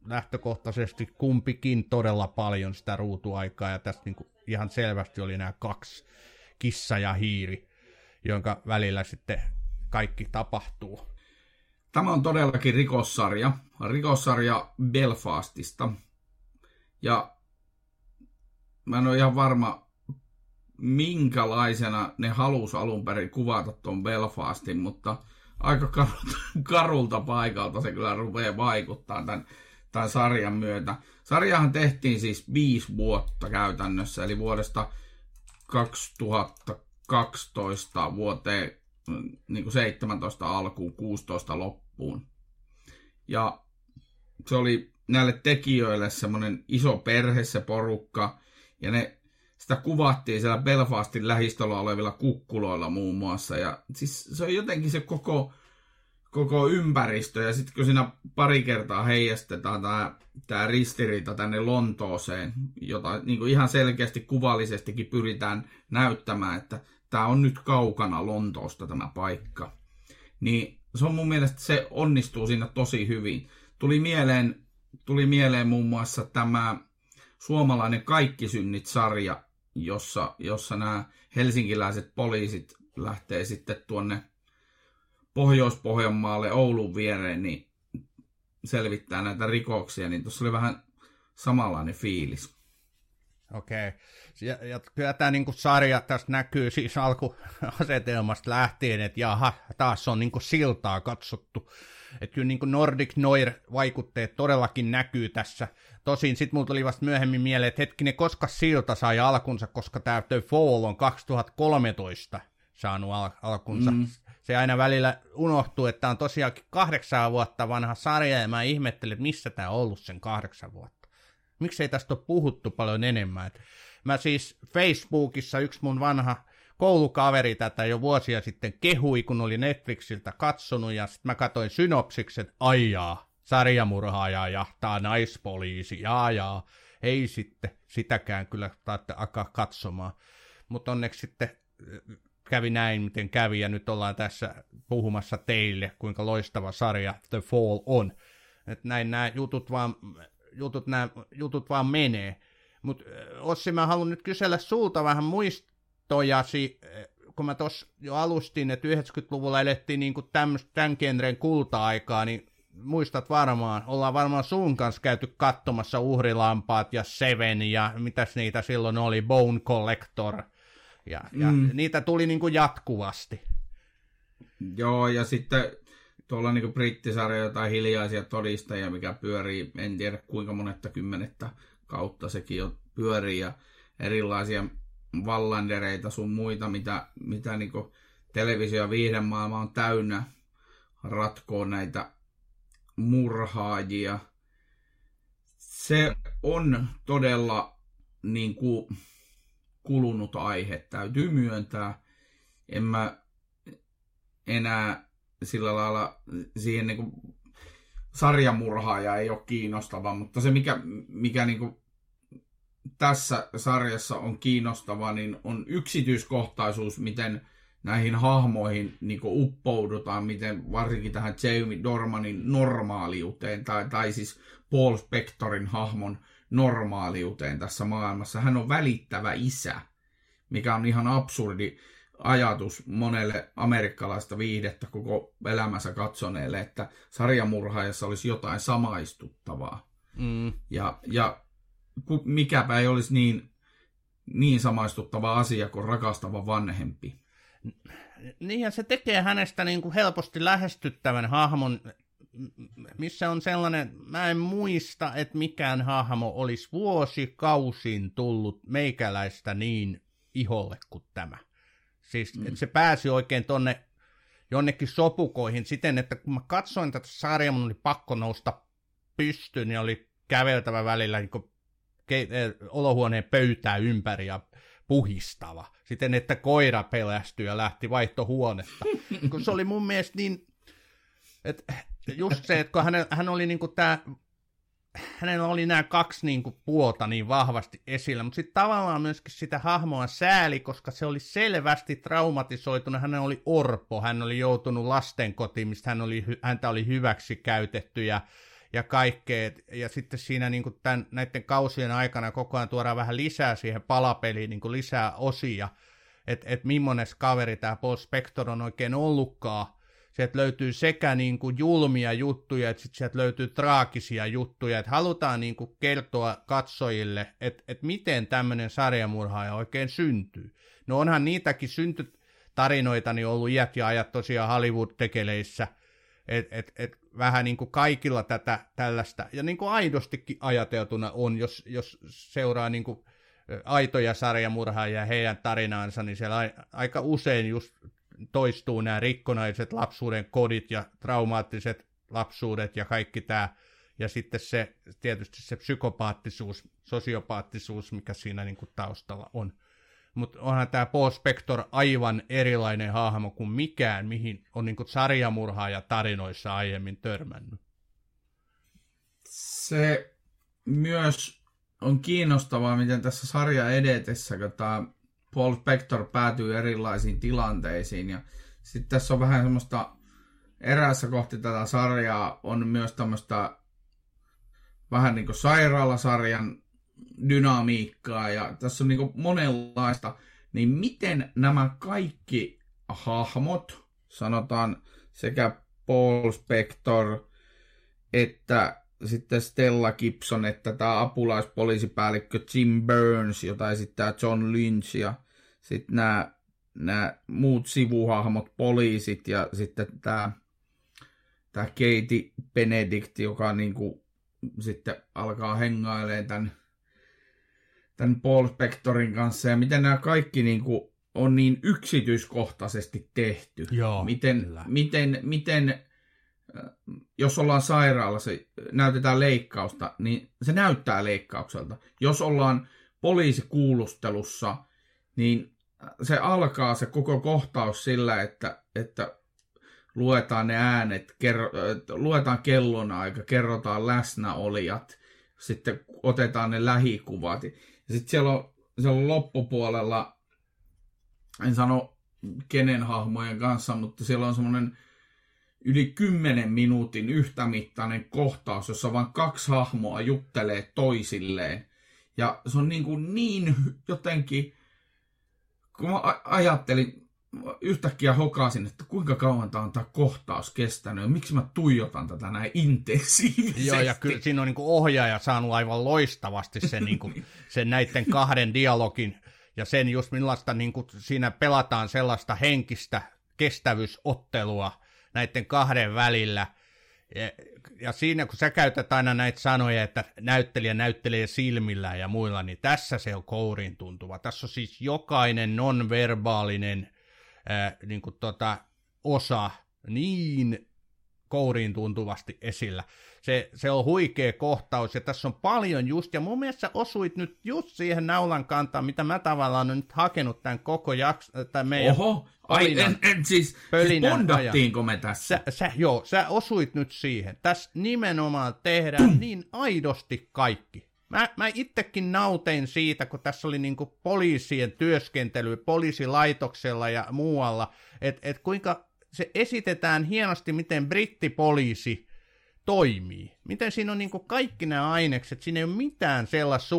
lähtökohtaisesti kumpikin todella paljon sitä ruutuaikaa, ja tässä niin kuin ihan selvästi oli nämä kaksi, kissa ja hiiri, jonka välillä sitten kaikki tapahtuu.
Tämä on todellakin rikossarja. Rikossarja Belfastista. Ja mä en ole ihan varma, minkälaisena ne halus alun perin kuvata tuon Belfastin, mutta aika karulta, karulta paikalta se kyllä rupeaa vaikuttaa tämän, tämän sarjan myötä. Sarjahan tehtiin siis viisi vuotta käytännössä, eli vuodesta 2012 vuoteen niin kuin 17 alkuun, 16 loppuun. Ja se oli näille tekijöille semmoinen iso perhe, se porukka, ja ne, sitä kuvattiin siellä Belfastin lähistöllä olevilla kukkuloilla muun muassa. Ja siis se on jotenkin se koko, koko ympäristö, ja sitten kun siinä pari kertaa heijastetaan tämä, tämä ristiriita tänne Lontooseen, jota niin kuin ihan selkeästi kuvallisestikin pyritään näyttämään, että tämä on nyt kaukana Lontoosta tämä paikka. Niin se on mun mielestä, se onnistuu siinä tosi hyvin. Tuli mieleen, tuli mieleen muun muassa tämä suomalainen Kaikki synnit-sarja, jossa, jossa nämä helsinkiläiset poliisit lähtee sitten tuonne Pohjois-Pohjanmaalle Oulun viereen, niin selvittää näitä rikoksia, niin tuossa oli vähän samanlainen fiilis.
Okei. Okay. Ja, ja kyllä tämä niin sarja tästä näkyy siis alkuasetelmasta lähtien, että jaha, taas on niin siltaa katsottu. Että kyllä niin Nordic Noir-vaikutteet todellakin näkyy tässä. Tosin sitten mulla tuli vasta myöhemmin mieleen, että hetkinen, koska silta sai alkunsa, koska tämä The Fall on 2013 saanut al- alkunsa. Mm. Se aina välillä unohtuu, että on tosiaankin kahdeksan vuotta vanha sarja, ja mä ihmettelin, että missä tämä on ollut sen kahdeksan vuotta. Miksei tästä ole puhuttu paljon enemmän? Et mä siis Facebookissa yksi mun vanha koulukaveri tätä jo vuosia sitten kehui, kun oli Netflixiltä katsonut, ja sitten mä katsoin synopsikset, aijaa, sarjamurhaaja jahtaa naispoliisi, jaa jaa, ei sitten sitäkään kyllä taatte alkaa katsomaan. Mutta onneksi sitten äh, kävi näin, miten kävi, ja nyt ollaan tässä puhumassa teille, kuinka loistava sarja The Fall on. Että näin nämä jutut vaan, jutut, nämä jutut vaan menee. Mutta Ossi, mä haluan nyt kysellä sulta vähän muistojasi, kun mä tuossa jo alustin, että 90-luvulla elettiin niin tämän genren kulta-aikaa, niin muistat varmaan, ollaan varmaan sun kanssa käyty katsomassa uhrilampaat ja Seven ja mitäs niitä silloin oli, Bone Collector. Ja, ja mm. niitä tuli niin kuin jatkuvasti.
Joo, ja sitten tuolla niin brittisarja jotain hiljaisia todistajia, mikä pyörii, en tiedä kuinka monetta kymmenettä kautta sekin jo pyörii ja erilaisia vallandereita sun muita, mitä, mitä niin televisio- ja viihdemaailma on täynnä ratkoa näitä murhaajia. Se on todella niin kuin, kulunut aihe, täytyy myöntää. En mä enää sillä lailla siihen niin kuin, sarjamurhaaja ei ole kiinnostava, mutta se mikä, mikä niin kuin, tässä sarjassa on kiinnostava, niin on yksityiskohtaisuus, miten näihin hahmoihin niin uppoudutaan, miten varsinkin tähän Jamie Dormanin normaaliuteen, tai, tai siis Paul Spectorin hahmon normaaliuteen tässä maailmassa. Hän on välittävä isä, mikä on ihan absurdi ajatus monelle amerikkalaista viihdettä koko elämänsä katsoneelle, että sarjamurhaajassa olisi jotain samaistuttavaa. Mm. Ja, ja mikäpä ei olisi niin, niin samaistuttava asia kuin rakastava vanhempi.
Niin ja se tekee hänestä niin kuin helposti lähestyttävän hahmon, missä on sellainen, mä en muista, että mikään hahmo olisi vuosikausin tullut meikäläistä niin iholle kuin tämä. Siis mm. että se pääsi oikein tonne jonnekin sopukoihin siten, että kun mä katsoin tätä sarjaa, mun oli pakko nousta pystyyn, niin oli käveltävä välillä niin olohuoneen pöytää ympäri ja puhistava. Siten, että koira pelästyi ja lähti vaihtohuonetta. kun se oli mun mielestä niin, että just se, että kun hän, hän oli niin kuin tämä hänellä oli nämä kaksi niin kuin, puolta niin vahvasti esillä, mutta sitten tavallaan myöskin sitä hahmoa sääli, koska se oli selvästi traumatisoitunut. Hän oli orpo, hän oli joutunut lastenkotiin, mistä hän oli, häntä oli hyväksi käytetty ja, ja kaikkea. Ja sitten siinä niin kuin tämän, näiden kausien aikana koko ajan tuodaan vähän lisää siihen palapeliin, niin kuin lisää osia, että et millainen kaveri tämä Paul Spector on oikein ollutkaan. Sieltä löytyy sekä niin kuin julmia juttuja, että sitten sieltä löytyy traagisia juttuja, että halutaan niin kuin kertoa katsojille, että, että miten tämmöinen sarjamurhaaja oikein syntyy. No onhan niitäkin syntytarinoita niin ollut iät ja ajat tosiaan Hollywood-tekeleissä, että et, et vähän niin kuin kaikilla tätä tällaista, ja niin kuin aidostikin ajateltuna on, jos, jos seuraa niin kuin aitoja sarjamurhaajia ja heidän tarinaansa, niin siellä aika usein just toistuu nämä rikkonaiset lapsuuden kodit ja traumaattiset lapsuudet ja kaikki tämä, ja sitten se tietysti se psykopaattisuus, sosiopaattisuus, mikä siinä niin kuin taustalla on. Mutta onhan tämä Paul Spector aivan erilainen hahmo kuin mikään, mihin on niin sarjamurhaaja tarinoissa aiemmin törmännyt.
Se myös on kiinnostavaa, miten tässä sarja edetessä, kun tämä Paul Spector päätyy erilaisiin tilanteisiin. Ja sitten tässä on vähän semmoista, eräässä kohti tätä sarjaa on myös tämmöistä vähän niin kuin sairaalasarjan dynamiikkaa ja tässä on niin monenlaista, niin miten nämä kaikki hahmot, sanotaan sekä Paul Spector että sitten Stella Gibson, että tämä apulaispoliisipäällikkö Jim Burns, jota esittää John Lynch ja sitten nämä, nämä muut sivuhahmot, poliisit ja sitten tämä, tämä Katie Benedict, joka niin kuin sitten alkaa hengailemaan tämän tämän Paul Spectorin kanssa ja miten nämä kaikki niin kuin, on niin yksityiskohtaisesti tehty.
Joo,
miten, kyllä. miten, miten, äh, jos ollaan sairaalassa, näytetään leikkausta, niin se näyttää leikkaukselta. Jos ollaan poliisikuulustelussa, niin se alkaa se koko kohtaus sillä, että, että luetaan ne äänet, kerro, äh, luetaan kellonaika, kerrotaan läsnäolijat, sitten otetaan ne lähikuvat. Ja sitten siellä on, siellä on loppupuolella, en sano kenen hahmojen kanssa, mutta siellä on semmoinen yli 10 minuutin yhtämittainen kohtaus, jossa vain kaksi hahmoa juttelee toisilleen. Ja se on niin, kuin niin jotenkin, kun mä ajattelin, yhtäkkiä hokasin, että kuinka kauan tämä on tämä kohtaus kestänyt ja miksi mä tuijotan tätä näin intensiivisesti.
Joo, ja kyllä siinä on niin ohjaaja saanut aivan loistavasti sen, niin kuin, sen näiden kahden dialogin ja sen just millaista niin kuin siinä pelataan sellaista henkistä kestävyysottelua näiden kahden välillä. Ja, ja siinä kun sä käytät aina näitä sanoja, että näyttelijä näyttelee silmillä ja muilla, niin tässä se on kourin tuntuva. Tässä on siis jokainen nonverbaalinen ää, niin kuin tota, osa niin kouriin tuntuvasti esillä. Se, se on huikea kohtaus, ja tässä on paljon just, ja mun mielestä osuit nyt just siihen naulan kantaan, mitä mä tavallaan olen nyt hakenut tämän koko jakson, tämän meidän
Oho, ai en, en siis, siis me tässä?
Sä, sä, joo, sä osuit nyt siihen. Tässä nimenomaan tehdään Tum. niin aidosti kaikki. Mä, mä itsekin nautein siitä, kun tässä oli niinku poliisien työskentely poliisilaitoksella ja muualla, että et kuinka se esitetään hienosti, miten brittipoliisi toimii. Miten siinä on niinku kaikki nämä ainekset, siinä ei ole mitään sellaista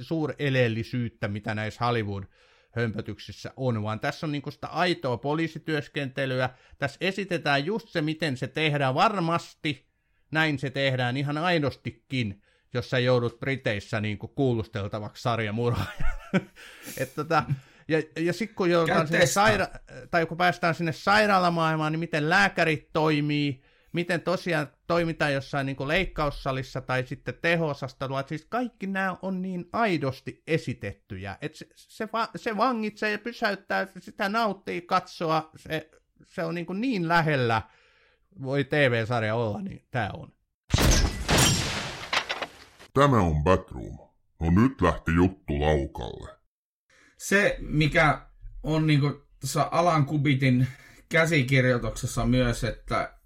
suureleellisyyttä, mitä näissä Hollywood-hömpötyksissä on, vaan tässä on niinku sitä aitoa poliisityöskentelyä. Tässä esitetään just se, miten se tehdään varmasti, näin se tehdään ihan aidostikin jos sä joudut Briteissä niin kuin kuulusteltavaksi sarjamurhaaja. Et tota, ja, ja sitten kun, sinne saira- tai kun päästään sinne sairaalamaailmaan, niin miten lääkärit toimii, miten tosiaan toimitaan jossain niin kuin leikkaussalissa tai sitten teho-osastolla. Siis kaikki nämä on niin aidosti esitettyjä, että se, se, va- se vangitsee ja pysäyttää, sitä nauttii katsoa, se, se on niin, kuin niin lähellä voi TV-sarja olla, niin tämä on.
Tämä on Batroom. No nyt lähti juttu laukalle.
Se, mikä on niin tässä Alan Kubitin käsikirjoituksessa myös, että,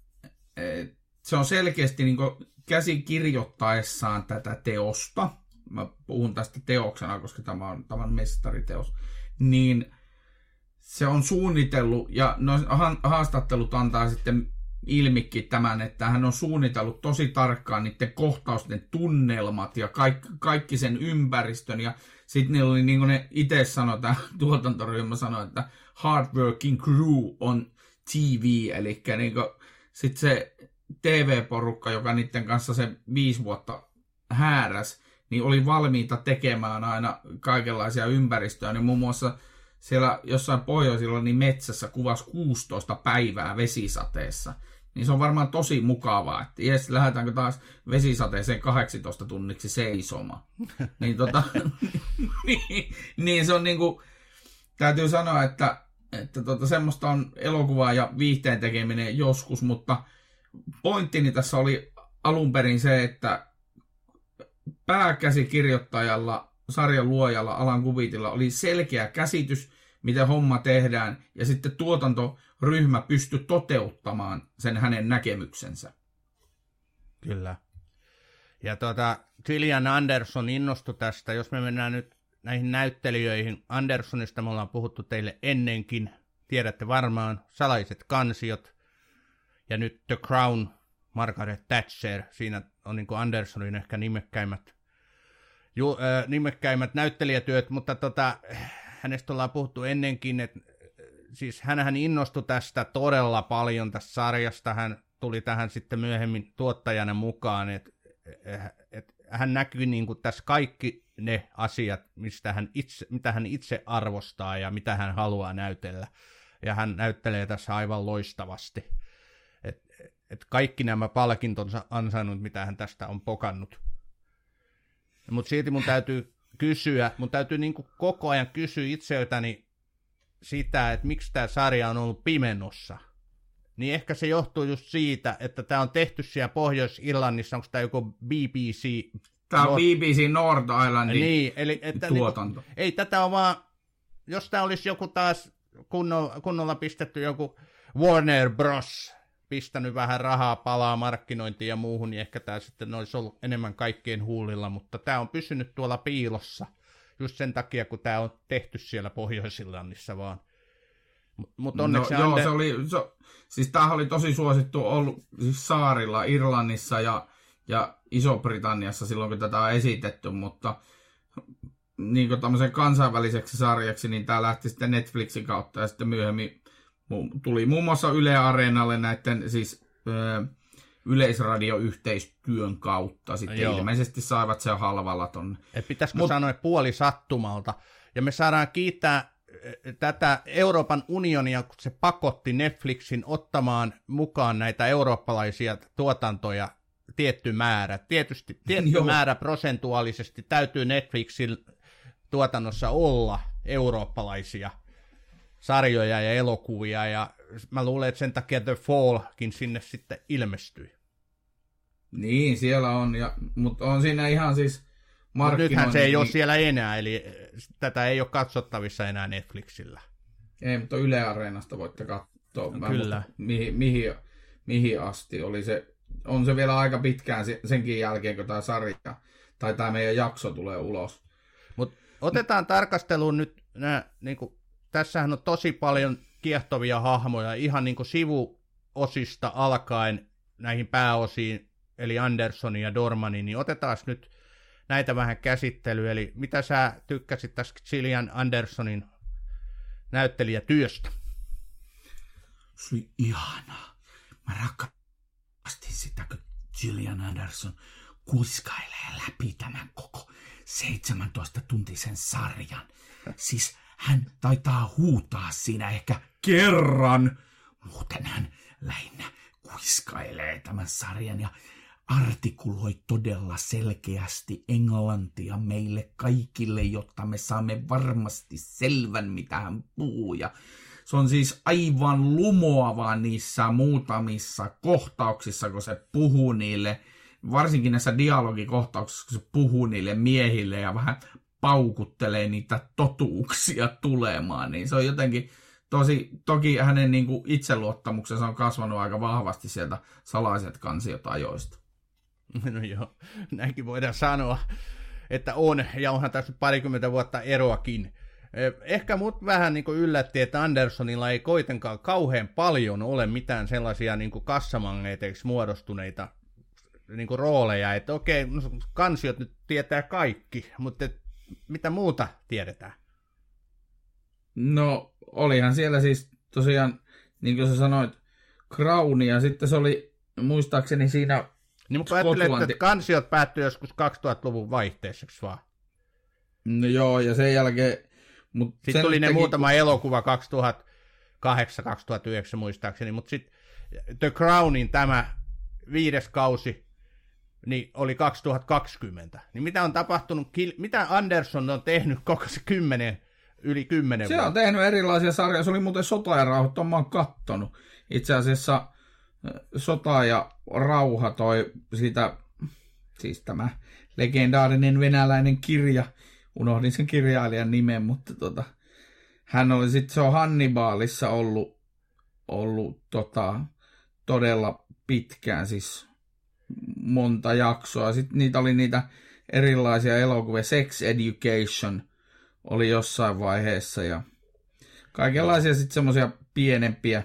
se on selkeästi niin käsikirjoittaessaan tätä teosta, mä puhun tästä teoksena, koska tämä on tämän mestariteos, niin se on suunnitellut, ja no, haastattelut antaa sitten ilmikin tämän, että hän on suunnitellut tosi tarkkaan niiden kohtausten tunnelmat ja kaikki, kaikki sen ympäristön. Ja sitten niillä oli, niin kuin ne itse sanoi, tämä tuotantoryhmä sanoi, että hardworking crew on TV, eli niin sitten se TV-porukka, joka niiden kanssa se viisi vuotta hääräs, niin oli valmiita tekemään aina kaikenlaisia ympäristöjä. Niin muun muassa siellä jossain pohjoisilla niin metsässä kuvasi 16 päivää vesisateessa. Niin se on varmaan tosi mukavaa, että jes, lähdetäänkö taas vesisateeseen 18 tunniksi seisoma. niin, tota, niin, niin, se on niinku, täytyy sanoa, että, että tota, semmoista on elokuvaa ja viihteen tekeminen joskus, mutta pointtini tässä oli alun perin se, että pääkäsikirjoittajalla, sarjan luojalla, Alan Kuvitilla oli selkeä käsitys, miten homma tehdään, ja sitten tuotantoryhmä pystyi toteuttamaan sen hänen näkemyksensä.
Kyllä. Ja tuota, Gillian Anderson innostui tästä, jos me mennään nyt näihin näyttelijöihin. Andersonista me ollaan puhuttu teille ennenkin, tiedätte varmaan, salaiset kansiot, ja nyt The Crown, Margaret Thatcher, siinä on niin Andersonin ehkä nimekkäimmät, ju, äh, nimekkäimmät näyttelijätyöt, mutta tota, hänestä ollaan puhuttu ennenkin, että siis hän innostui tästä todella paljon tästä sarjasta, hän tuli tähän sitten myöhemmin tuottajana mukaan, että et, hän näkyi niin kuin tässä kaikki ne asiat, mistä hän itse, mitä hän itse arvostaa ja mitä hän haluaa näytellä. Ja hän näyttelee tässä aivan loistavasti että kaikki nämä palkintonsa ansainnut, mitä hän tästä on pokannut. Mutta silti mun täytyy kysyä, mun täytyy niin koko ajan kysyä itseltäni sitä, että miksi tämä sarja on ollut pimennossa. Niin ehkä se johtuu just siitä, että tämä on tehty siellä Pohjois-Irlannissa, onko tämä joku BBC...
Tämä on. BBC North Islandin
niin, eli, että
tuotanto.
Niin, ei tätä ole vaan, jos tämä olisi joku taas kunnolla, kunnolla pistetty joku Warner Bros pistänyt vähän rahaa palaa markkinointiin ja muuhun, niin ehkä tämä sitten olisi ollut enemmän kaikkien huulilla, mutta tämä on pysynyt tuolla piilossa just sen takia, kun tämä on tehty siellä Pohjois-Irlannissa vaan.
Mut no, onneksi no, joo, Ander... se oli, se, siis tämähän oli tosi suosittu ollut siis saarilla, Irlannissa ja, ja Iso-Britanniassa silloin, kun tätä on esitetty, mutta niin kuin tämmöisen kansainväliseksi sarjaksi, niin tämä lähti sitten Netflixin kautta ja sitten myöhemmin tuli muun muassa Yle Areenalle näiden siis ö, yleisradioyhteistyön kautta. Sitten Joo. ilmeisesti saivat sen halvalla tonne.
Et pitäisikö Mut... sanoa puoli sattumalta. Ja me saadaan kiittää tätä Euroopan unionia, kun se pakotti Netflixin ottamaan mukaan näitä eurooppalaisia tuotantoja tietty määrä. Tietysti tietty Joo. määrä prosentuaalisesti täytyy Netflixin tuotannossa olla eurooppalaisia sarjoja ja elokuvia, ja mä luulen, että sen takia The Fallkin sinne sitten ilmestyi.
Niin, siellä on, ja, mutta on siinä ihan siis
Mut nythän se ei ole siellä enää, eli tätä ei ole katsottavissa enää Netflixillä.
Ei, mutta Yle Areenasta voitte katsoa. Mä Kyllä. mihin, mihin, mihin asti oli se, on se vielä aika pitkään senkin jälkeen, kun tämä sarja tai tämä meidän jakso tulee ulos.
Mut otetaan tarkasteluun nyt nämä niin kuin tässähän on tosi paljon kiehtovia hahmoja, ihan niin kuin sivuosista alkaen näihin pääosiin, eli Andersonin ja Dormanin, niin otetaan nyt näitä vähän käsittelyä. Eli mitä sä tykkäsit tästä Gillian Andersonin näyttelijätyöstä?
Se oli ihanaa. Mä rakastin sitä, kun Gillian Anderson kuiskailee läpi tämän koko 17-tuntisen sarjan. Siis hän taitaa huutaa siinä ehkä kerran. Muuten hän lähinnä kuiskailee tämän sarjan ja artikuloi todella selkeästi englantia meille kaikille, jotta me saamme varmasti selvän, mitä hän puhuu. Ja se on siis aivan lumoava niissä muutamissa kohtauksissa, kun se puhuu niille, varsinkin näissä dialogikohtauksissa, kun se puhuu niille miehille ja vähän paukuttelee niitä totuuksia tulemaan, niin se on jotenkin tosi, toki hänen niin kuin itseluottamuksensa on kasvanut aika vahvasti sieltä salaiset kansiot ajoista.
No joo, näinkin voidaan sanoa, että on, ja onhan tässä parikymmentä vuotta eroakin. Eh, Ehkä mut vähän niin yllätti, että Andersonilla ei kuitenkaan kauhean paljon ole mitään sellaisia niin kassamagneeteiksi muodostuneita niin rooleja, että okei, no, kansiot nyt tietää kaikki, mutta et, mitä muuta tiedetään?
No, olihan siellä siis tosiaan, niin kuin sä sanoit, Crown, ja sitten se oli muistaakseni siinä
Niin mutta ajattelin, että kansiot päättyi joskus 2000-luvun vaihteessa, vaan?
No joo, ja sen jälkeen... Mut
Sitten
sen
tuli ne
teki-
muutama elokuva 2008-2009 muistaakseni, mutta sitten The Crownin tämä viides kausi niin oli 2020. Niin mitä on tapahtunut, mitä Anderson on tehnyt koko se kymmenen, yli kymmenen
Se on tehnyt erilaisia sarjoja. Se oli muuten Sota ja rauha, mä oon kattonut. Itse asiassa Sota ja rauha toi siitä, siis tämä legendaarinen venäläinen kirja. Unohdin sen kirjailijan nimen, mutta tota, hän oli sitten, se on Hannibalissa ollut, ollut tota, todella pitkään, siis monta jaksoa. Sitten niitä oli niitä erilaisia elokuvia. Sex Education oli jossain vaiheessa ja kaikenlaisia sitten semmoisia pienempiä,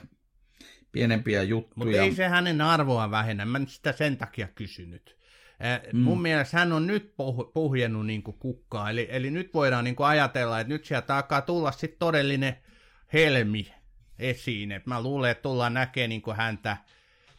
pienempiä
Mutta
juttuja.
ei se hänen arvoa vähennä, mä nyt sitä sen takia kysynyt. Mm. Mun mielestä hän on nyt puh- puhjennut niin kukkaa, eli, eli nyt voidaan niin ajatella, että nyt sieltä alkaa tulla sitten todellinen helmi esiin. Et mä luulen, että tullaan näkemään niin häntä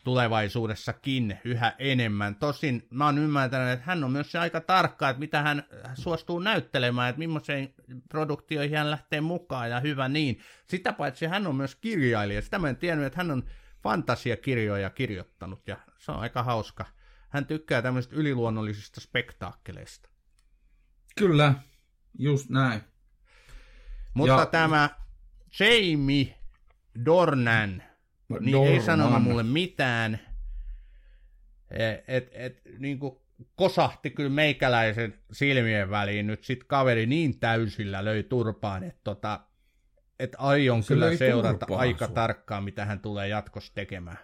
tulevaisuudessakin yhä enemmän. Tosin mä oon ymmärtänyt, että hän on myös se aika tarkka, että mitä hän suostuu näyttelemään, että millaiseen produktioihin hän lähtee mukaan ja hyvä niin. Sitä paitsi hän on myös kirjailija. Sitä mä en tiennyt, että hän on fantasiakirjoja kirjoittanut ja se on aika hauska. Hän tykkää tämmöisistä yliluonnollisista spektaakkeleista.
Kyllä, just näin.
Mutta
Ja-
tämä Jamie Dornan, niin ei sanonut mulle mitään. Et, et, et, niin kuin kosahti kyllä meikäläisen silmien väliin nyt sit kaveri niin täysillä löi turpaan, että tota, et aion
Se
kyllä seurata aika
sua.
tarkkaan, mitä hän tulee jatkossa tekemään.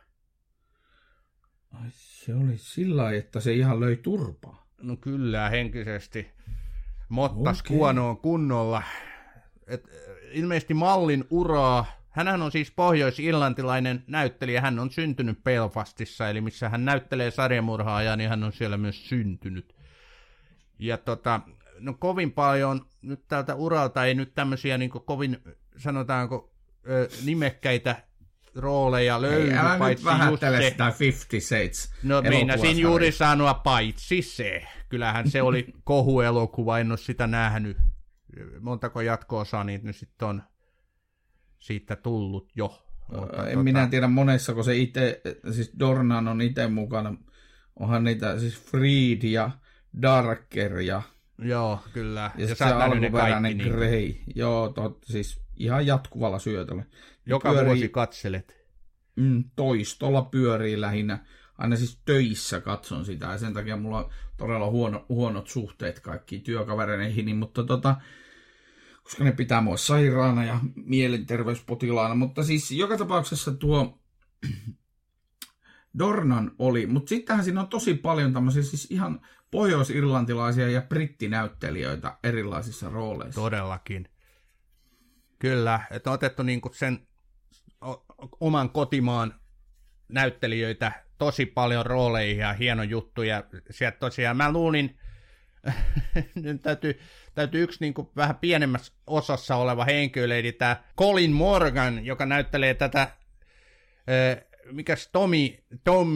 Ai, se oli sillä lailla, että se ihan löi turpaa.
No kyllä, henkisesti mottas
Okei.
kuonoon kunnolla. Et, ilmeisesti mallin uraa. Hänhän on siis pohjois-irlantilainen näyttelijä. Hän on syntynyt Belfastissa, eli missä hän näyttelee sarjamurhaajaa, niin hän on siellä myös syntynyt. Ja tota, no kovin paljon nyt tältä uralta ei nyt tämmöisiä niin kovin, sanotaanko, nimekkäitä rooleja löydy,
Ei, älä nyt
paitsi just
vähättele
se,
sitä Fifty Shades
No
elokuvasarjaa.
meinasin juuri sanoa paitsi se. Kyllähän se oli kohuelokuva, en ole sitä nähnyt. Montako jatko-osaa niitä nyt sitten on siitä tullut jo. Mutta
En
tota,
minä tiedä monessako se itse, siis Dornan on itse mukana. Onhan niitä siis Freed ja Darker ja,
Joo, kyllä.
ja,
Ja,
se
nähnyt ne
alkuperäinen
kaikki, niin,
Grey. Joo, tot, siis ihan jatkuvalla syötöllä.
joka
pyörii-
vuosi katselet.
Mm, toistolla pyörii lähinnä. Aina siis töissä katson sitä ja sen takia mulla on todella huono, huonot suhteet kaikkiin työkavereihin, mutta tota, koska ne pitää mua sairaana ja mielenterveyspotilaana. Mutta siis joka tapauksessa tuo Dornan oli, mutta sittenhän siinä on tosi paljon tämmöisiä siis ihan pohjois-irlantilaisia ja brittinäyttelijöitä erilaisissa rooleissa.
Todellakin. Kyllä, että on otettu niinku sen o- oman kotimaan näyttelijöitä tosi paljon rooleihin ja hieno juttu. Ja sieltä tosiaan mä luulin, nyt täytyy, täytyy yksi niinku vähän pienemmässä osassa oleva henkilö, eli tämä Colin Morgan, joka näyttelee tätä, mikäs Tommy, Tom,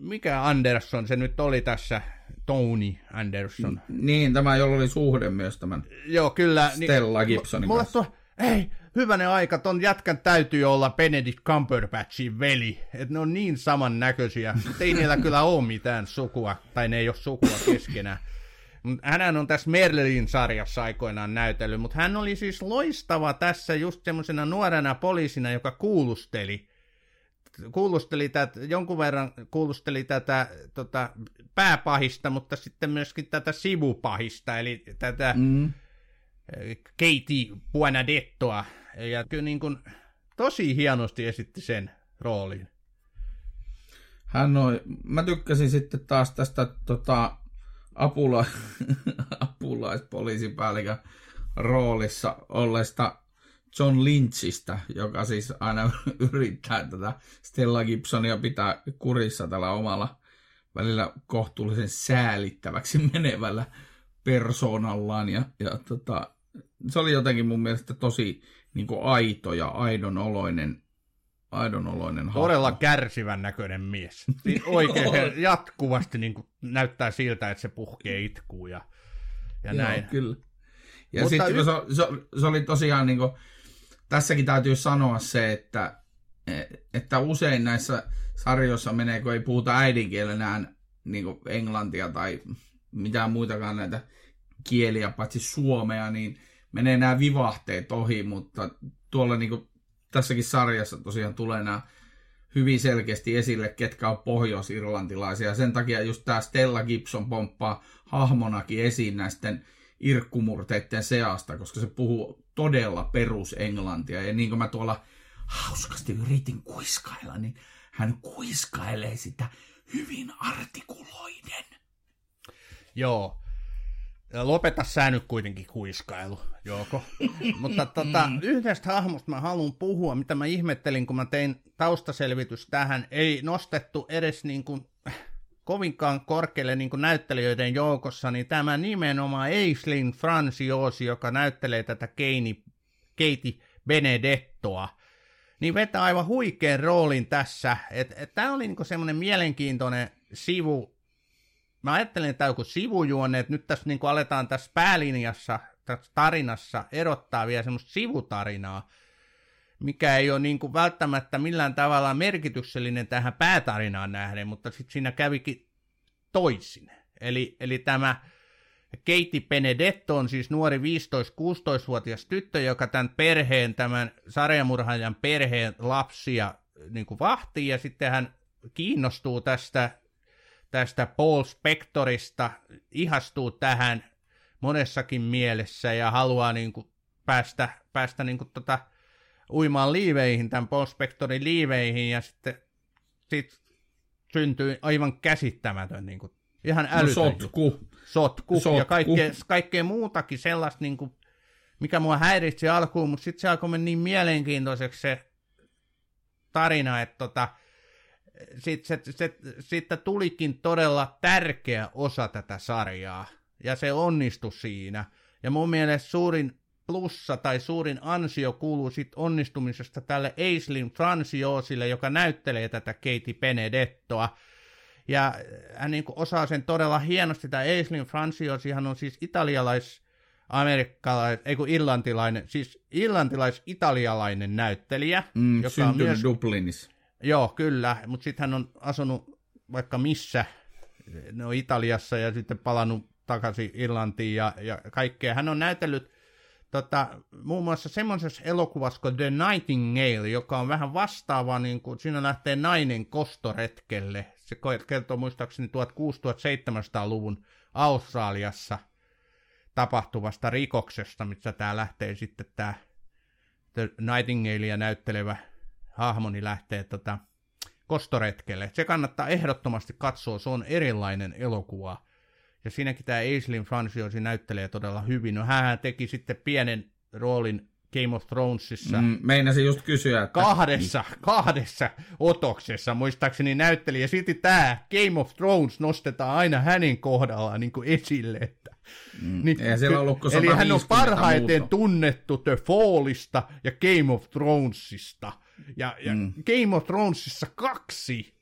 mikä Anderson se nyt oli tässä, Tony Anderson.
Niin, tämä jolla oli suhde myös tämän
Joo, kyllä.
Stella Gibsonin
mulla
kanssa.
Tuo, ei, hyvänen aika, ton jätkän täytyy olla Benedict Cumberbatchin veli. että ne on niin samannäköisiä. Mutta ei niillä kyllä ole mitään sukua, tai ne ei ole sukua keskenään. Hänhän on tässä Merlin sarjassa aikoinaan näytellyt, mutta hän oli siis loistava tässä just semmoisena nuorena poliisina, joka kuulusteli kuulusteli tätä, jonkun verran kuulusteli tätä tota, pääpahista, mutta sitten myöskin tätä sivupahista, eli tätä
Mm.
Katie Buonadettoa. Ja kyllä niin kuin, tosi hienosti esitti sen roolin.
Hän on, mä tykkäsin sitten taas tästä tota, apula, apulaispoliisipäällikön roolissa olleesta John Lynchistä, joka siis aina yrittää tätä Stella Gibsonia pitää kurissa tällä omalla välillä kohtuullisen säälittäväksi menevällä persoonallaan. Ja, ja tota, se oli jotenkin mun mielestä tosi niin kuin aito ja aidon oloinen, aidon oloinen
Todella
hahmo.
kärsivän näköinen mies. Siis oikein jatkuvasti niin kuin, näyttää siltä, että se puhkee itkuu ja, ja
Joo,
näin.
kyllä. Ja sitten
y-
se, se, se, oli tosiaan, niin kuin, tässäkin täytyy sanoa se, että, että usein näissä sarjoissa menee, kun ei puhuta äidinkielenään niin kuin englantia tai mitään muitakaan näitä kieliä, paitsi suomea, niin menee nämä vivahteet ohi, mutta tuolla niin kuin, tässäkin sarjassa tosiaan tulee nämä hyvin selkeästi esille, ketkä on pohjois-irlantilaisia. Sen takia just tämä Stella Gibson pomppaa hahmonakin esiin näisten irkkumurteiden seasta, koska se puhuu todella perusenglantia. Ja niin kuin mä tuolla
Hauskasti yritin kuiskailla, niin hän kuiskailee sitä hyvin artikuloiden.
Joo. Lopeta sä nyt kuitenkin kuiskailu, Jouko. Mutta tota, yhdestä hahmosta mä haluan puhua, mitä mä ihmettelin, kun mä tein taustaselvitys tähän. Ei nostettu edes niin kuin, kovinkaan korkealle niin kuin näyttelijöiden joukossa, niin tämä nimenomaan Aislinn Franciosi, joka näyttelee tätä Keini, Keiti Benedettoa, niin vetää aivan huikean roolin tässä. Tämä oli niinku semmoinen mielenkiintoinen sivu. Mä ajattelin, että tämä on joku sivujuonne, että nyt tässä niinku aletaan tässä päälinjassa, tässä tarinassa erottaa vielä semmoista sivutarinaa, mikä ei ole niinku välttämättä millään tavalla merkityksellinen tähän päätarinaan nähden, mutta sitten siinä kävikin toisin. Eli, eli tämä Katie Benedetto on siis nuori 15-16-vuotias tyttö, joka tämän perheen, tämän sarjamurhaajan perheen lapsia niin kuin vahtii, ja sitten hän kiinnostuu tästä, tästä Paul Spectorista, ihastuu tähän monessakin mielessä ja haluaa niin kuin päästä, päästä niin kuin tota, uimaan liiveihin, tämän Paul Spectorin liiveihin, ja sitten sit syntyy aivan käsittämätön, niin kuin, ihan
no,
älytön juttu
sotku.
sotku,
Sotku.
ja kaikkea, kaikkea muutakin sellaista, niin kuin, mikä mua häiritsi alkuun, mutta sitten se alkoi mennä niin mielenkiintoiseksi se tarina, että tota, sitten se, se, siitä tulikin todella tärkeä osa tätä sarjaa, ja se onnistui siinä. Ja mun mielestä suurin plussa tai suurin ansio kuuluu sit onnistumisesta tälle Aislinn Franciosille, joka näyttelee tätä Katie Benedettoa. Ja hän niin osaa sen todella hienosti. Tämä Aislinn Franciosi, hän on siis italialais amerikkalais, ei kun irlantilainen, siis irlantilais-italialainen näyttelijä,
Mm,
joka on myös,
Dublinissa.
Joo kyllä, mutta sitten hän on asunut vaikka missä, no Italiassa ja sitten palannut takaisin Irlantiin ja, ja kaikkea. Hän on näytellyt tota, muun muassa semmoisessa elokuvassa kuin The Nightingale, joka on vähän vastaava, niin kuin, siinä lähtee nainen kostoretkelle. Se kertoo muistaakseni 1600-1700-luvun Australiassa tapahtuvasta rikoksesta, missä tämä lähtee sitten tämä The Nightingalea näyttelevä hahmoni lähtee tota, kostoretkelle. Se kannattaa ehdottomasti katsoa, se on erilainen elokuva. Ja siinäkin tämä Aislinn Franciosi näyttelee todella hyvin. No hän teki sitten pienen roolin Game of Thronesissa.
Mm, meinasin just kysyä, että...
Kahdessa, kahdessa otoksessa muistaakseni näytteli, ja silti tämä Game of Thrones nostetaan aina hänen kohdallaan niin kuin esille. Että,
Mm, eihän siellä ollut
eli hän on
150
parhaiten
muuta.
tunnettu The Fallista ja Game of Thronesista. Ja, ja
Mm.
Game of Thronesissa kaksi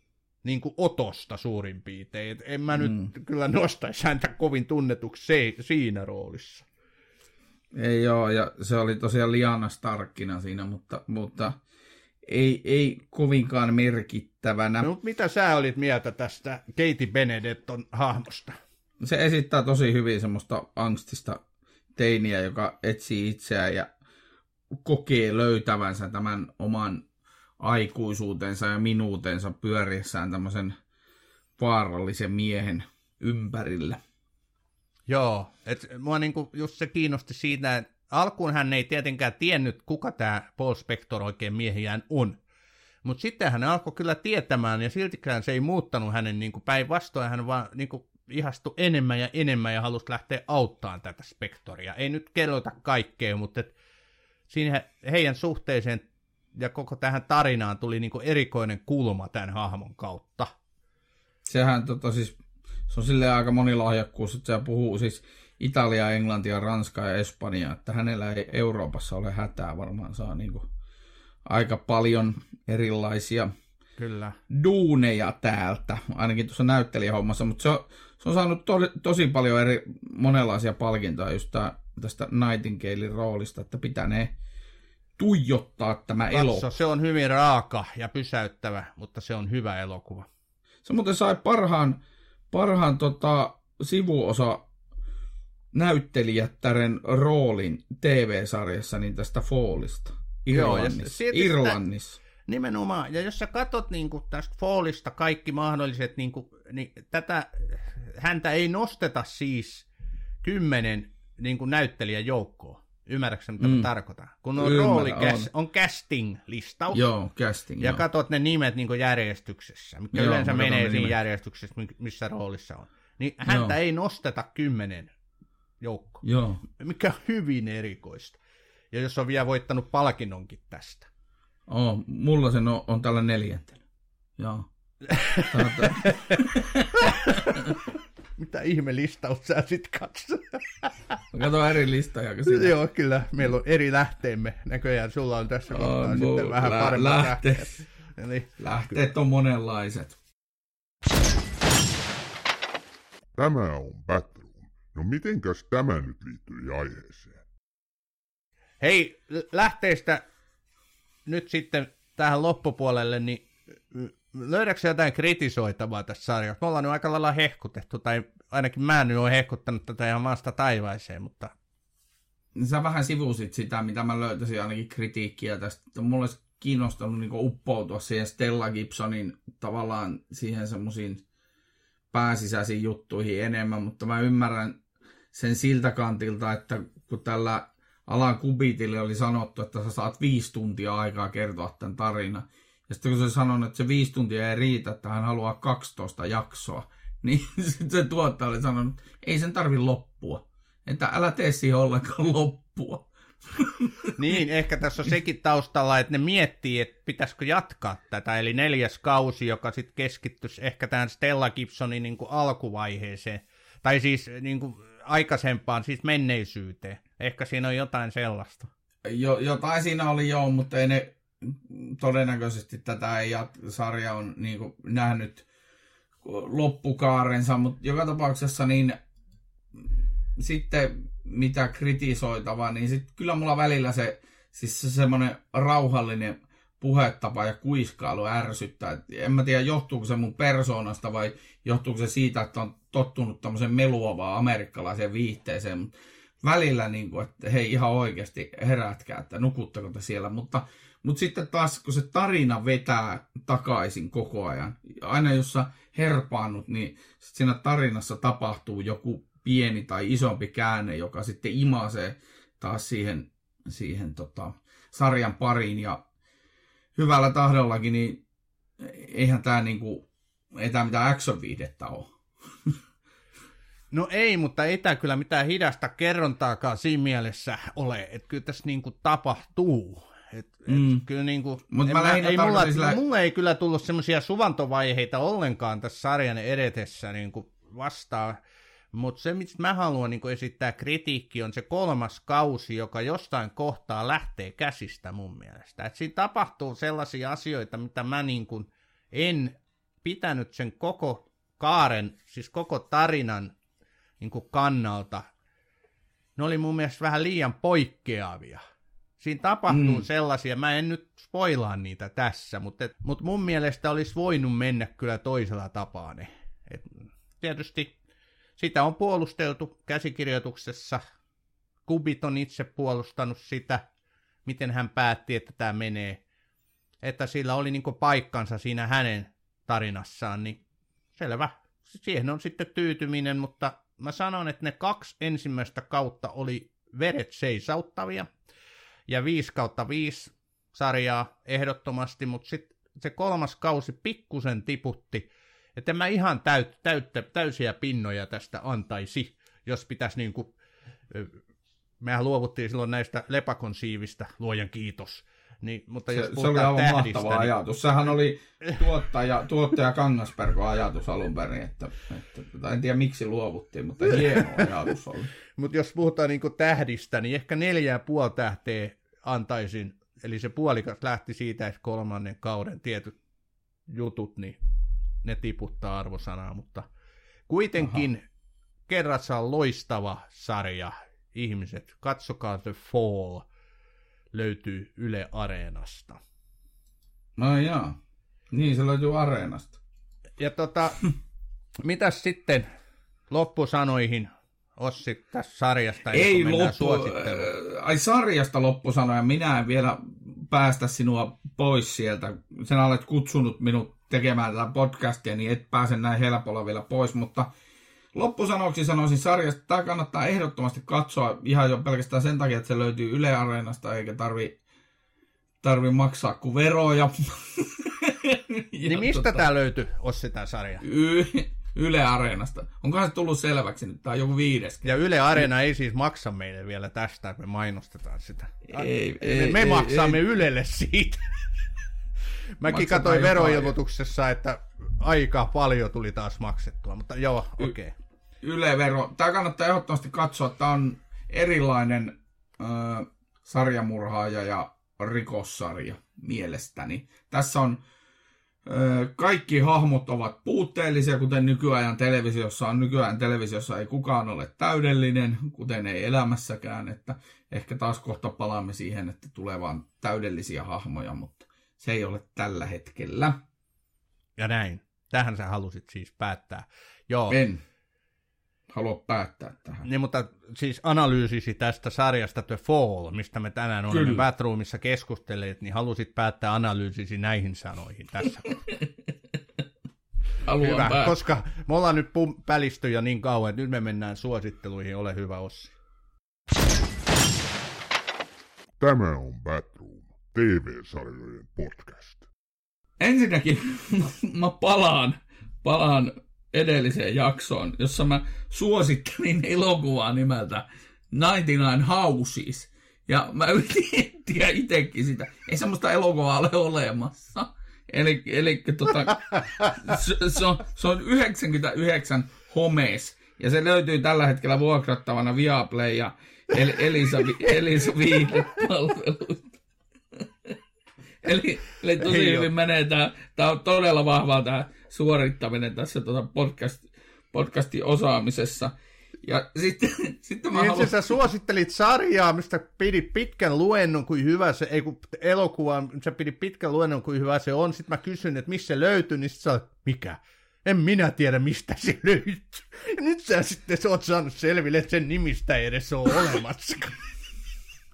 niin kuin otosta suurin piirtein. Et en mä mm. nyt kyllä nostaisi häntä kovin tunnetuksi se, siinä roolissa.
Ei joo, ja se oli tosiaan Liana Starkkina siinä, mutta, mutta ei, ei kovinkaan merkittävänä.
No, mitä sä olit mieltä tästä Katie Benedetton hahmosta?
Se esittää tosi hyvin semmoista angstista teiniä, joka etsii itseään ja kokee löytävänsä tämän oman aikuisuutensa ja minuutensa pyöriessään tämmöisen vaarallisen miehen ympärillä.
Joo, että mua niinku just se kiinnosti siitä, että alkuun hän ei tietenkään tiennyt, kuka tämä Paul Spector oikein miehiään on. Mutta sitten hän alkoi kyllä tietämään, ja siltikään se ei muuttanut hänen niinku päinvastoin, hän vaan niinku ihastui enemmän ja enemmän ja halusi lähteä auttamaan tätä Spektoria. Ei nyt kerrota kaikkea, mutta et siinä heidän suhteeseen ja koko tähän tarinaan tuli niinku erikoinen kulma tämän hahmon kautta.
Sehän tota siis, se on silleen aika monilahjakkuus, että se puhuu siis Italia, Englantia, Ranskaa ja Espanjaa, että hänellä ei Euroopassa ole hätää, varmaan saa niinku aika paljon erilaisia
Kyllä.
duuneja täältä, ainakin tuossa näyttelijähommassa, mutta se on, se on saanut to, tosi paljon eri monenlaisia palkintoja just tää, tästä Nightingalein roolista, että pitää ne tuijottaa tämä.
Katso, se on hyvin raaka ja pysäyttävä, mutta se on hyvä elokuva.
Se muuten sai parhaan, parhaan tota, sivuosa näyttelijättären roolin TV-sarjassa niin tästä Fallista.
Joo, ja
Irlannissa. Irlannissa.
Nimenomaan, ja jos sä katot niin kuin, tästä Fallista kaikki mahdolliset, niin kuin, niin tätä, häntä ei nosteta siis kymmenen niin kuin näyttelijän joukkoon. Ymmärrätkö mitä mm. Mä tarkoitan? Kun on
Ymmärrän,
rooli, on.
on.
casting-listaus,
Joo, casting.
ja
joo.
katot ne nimet niin järjestyksessä, mikä
Joo,
yleensä menee
ne
siinä
nimet.
järjestyksessä, mi- missä roolissa on. Niin häntä
Joo.
ei nosteta kymmenen joukkoon,
Joo.
mikä on hyvin erikoista. Ja jos on vielä voittanut palkinnonkin tästä.
Oh, mulla se on, on tällä neljäntellä. Joo.
Mitä ihme listaus sä sit katsot?
mä katson eri listoja sinä.
Joo, kyllä. Meillä on eri lähteemme. Näköjään sulla on tässä kohtaa
On
sitten vähän
lä-
paremmat
lähteet.
lähteet. Eli,
Lähteet on monenlaiset.
Tämä on Batroom. No mitenkäs tämä nyt liittyy aiheeseen?
hei, l- lähteistä nyt sitten tähän loppupuolelle, niin löydätkö jotain kritisoitavaa tässä sarjassa? Me ollaan nyt aika lailla hehkutettu, tai ainakin mä nyt olen hehkuttanut tätä ihan maasta taivaiseen, mutta
Sä vähän sivusit sitä, mitä mä löytäisin ainakin kritiikkiä tästä. Mulla olisi kiinnostanut niin uppoutua siihen Stella Gibsonin tavallaan siihen semmoisiin pääsisäisiin juttuihin enemmän, mutta mä ymmärrän sen siltä kantilta, että kun tällä Alan Kubitille oli sanottu, että sä saat viisi tuntia aikaa kertoa tämän tarinan, ja sitten kun se sanoi, että se viisi tuntia ei riitä, että hän haluaa 12 jaksoa, niin sitten se tuottaja oli sanonut, että ei sen tarvi loppua. Että älä tee siihen ollenkaan loppua.
Niin, ehkä tässä on sekin taustalla, että ne miettii, että pitäisikö jatkaa tätä, eli neljäs kausi, joka sitten keskittyisi ehkä tähän Stella Gibsonin niin kuin alkuvaiheeseen, tai siis niin kuin aikaisempaan, siis menneisyyteen. Ehkä siinä on jotain sellaista.
Jo, jotain siinä oli joo, mutta ei ne todennäköisesti tätä ei jat- sarja on niin kuin, nähnyt loppukaarensa, mutta joka tapauksessa niin sitten mitä kritisoitavaa, niin sitten kyllä mulla välillä se, siis se semmoinen rauhallinen puhetapa ja kuiskailu ärsyttää. Et en mä tiedä, johtuuko se mun persoonasta vai johtuuko se siitä, että on tottunut tämmöiseen meluavaan amerikkalaiseen viihteeseen. Mut välillä, niin kuin, että hei ihan oikeasti herätkää, että nukuttako te siellä. Mutta, mutta sitten taas, kun se tarina vetää takaisin koko ajan, aina jos sä herpaannut, niin sit siinä tarinassa tapahtuu joku pieni tai isompi käänne, joka sitten imasee taas siihen, siihen tota, sarjan pariin. Ja hyvällä tahdollakin, niin eihän tämä niinku, ei tää mitään action-viihdettä ole.
No ei, mutta ei tämä kyllä mitään hidasta kerrontaakaan siinä mielessä ole, että kyllä tässä niinku tapahtuu.
Mm.
kyllä niinku,
Mut
en
mä lähinnä
ei mulla,
sillä-
mulla ei kyllä tullut semmoisia suvantovaiheita ollenkaan tässä sarjan edetessä niinku vastaan. Mutta se, mistä mä haluan niinku esittää kritiikki, on se kolmas kausi, joka jostain kohtaa lähtee käsistä mun mielestä. Et siinä tapahtuu sellaisia asioita, mitä mä niinku en pitänyt sen koko kaaren, siis koko tarinan niinku kannalta. Ne oli mun mielestä vähän liian poikkeavia. Siinä tapahtuu mm. Sellaisia, mä en nyt spoilaa niitä tässä, mutta, et, mutta mun mielestä olisi voinut mennä kyllä toisella tapaa ne. Et, tietysti sitä on puolusteltu käsikirjoituksessa. Kubit on itse puolustanut sitä, miten hän päätti, että tämä menee. Että sillä oli niinku paikkansa siinä hänen tarinassaan, niin selvä. Siihen on sitten tyytyminen, mutta mä sanon, että ne kaksi ensimmäistä kautta oli veret seisauttavia. Ja 5 kautta 5 sarjaa ehdottomasti, mutta sitten se kolmas kausi pikkusen tiputti että mä ihan täyt, täyttä, täysiä pinnoja tästä antaisi, jos pitäisi niin kuin, mehän luovuttiin silloin näistä lepakon siivistä, luojan kiitos. Niin, mutta jos
se, se oli aivan
tähdistä,
mahtava niin... ajatus. Sehän oli tuottaja, tuottaja Kangasperko ajatus alun perin, että, että en tiedä miksi luovuttiin, mutta hieno ajatus oli.
mutta jos puhutaan niin tähdistä, niin ehkä neljä ja puoli tähteä antaisin, eli se puolikas lähti siitä, että kolmannen kauden tietyt jutut, niin ne tiputtaa arvosanaa, mutta kuitenkin Aha. kerrassaan on loistava sarja, ihmiset, katsokaa The Fall, löytyy Yle Areenasta.
No jaa, niin se löytyy Areenasta.
Ja tota, mitäs sitten loppusanoihin Ossi tästä sarjasta,
Ei loppu, ai sarjasta loppusanoja, minä en vielä päästä sinua pois sieltä. Sen olet kutsunut minut tekemään tätä podcastia, niin et pääse näin helpolla vielä pois, mutta loppusanoksi sanoisin sarjasta, tämä kannattaa ehdottomasti katsoa ihan jo pelkästään sen takia, että se löytyy Yle Areenasta, eikä tarvi, tarvi maksaa kuin veroja.
niin mistä tota, tämä löytyy, Ossi, tämä sarja?
Y- Yle Areenasta. Onkohan se tullut selväksi nyt? Tämä on joku viides.
Ja Yle Areena ei siis maksa meille vielä tästä, että me mainostetaan sitä.
Ei,
ei, me, me ei, maksamme ei, Ylelle siitä. Mäkin katsoin veroilmoituksessa, että aika paljon tuli taas maksettua, mutta joo, okei. Okay.
Yle-vero. Tämä kannattaa ehdottomasti katsoa. Tämä on erilainen ö, sarjamurhaaja ja rikossarja mielestäni. Tässä on kaikki hahmot ovat puutteellisia, kuten nykyajan televisiossa on. Nykyajan televisiossa ei kukaan ole täydellinen, kuten ei elämässäkään. Että ehkä taas kohta palaamme siihen, että tulee vaan täydellisiä hahmoja, mutta se ei ole tällä hetkellä.
Ja näin. Tähän sä halusit siis päättää. Joo.
En halua päättää tähän.
Niin, mutta siis analyysisi tästä sarjasta The Fall, mistä me tänään olemme Batroomissa keskustelleet, niin halusit päättää analyysisi näihin sanoihin tässä.
Haluan
hyvä,
päättää.
koska me ollaan nyt pum- niin kauan, että nyt me mennään suositteluihin. Ole hyvä, Ossi.
Tämä on Batroom, TV-sarjojen podcast.
Ensinnäkin mä palaan, palaan edelliseen jaksoon, jossa mä suosittelin elokuvaa nimeltä 99 Houses. Ja mä yritin etsiä itsekin sitä. Ei semmoista elokuvaa ole olemassa. Eli, eli tota, se, se, on, se on 99 Homes. Ja se löytyy tällä hetkellä vuokrattavana Viaplay ja El, Elisa, Elisa Viihde-palveluita. eli, eli tosi hyvin menee tämä. Tämä on todella vahvaa tämä suorittaminen tässä tuota podcast, podcastin osaamisessa. Ja sitten, sitten mä
niin
haluan...
sä suosittelit sarjaa, mistä pidi pitkän luennon, kuin hyvä se, ei kun elokuva, sä pidi pitkän luennon, kuin hyvä se on. Sitten mä kysyin, että missä se löytyy, niin sit sä mikä? En minä tiedä, mistä se löytyy. Ja nyt sä sitten sä oot saanut selville, että sen nimistä ei edes ole olemassa.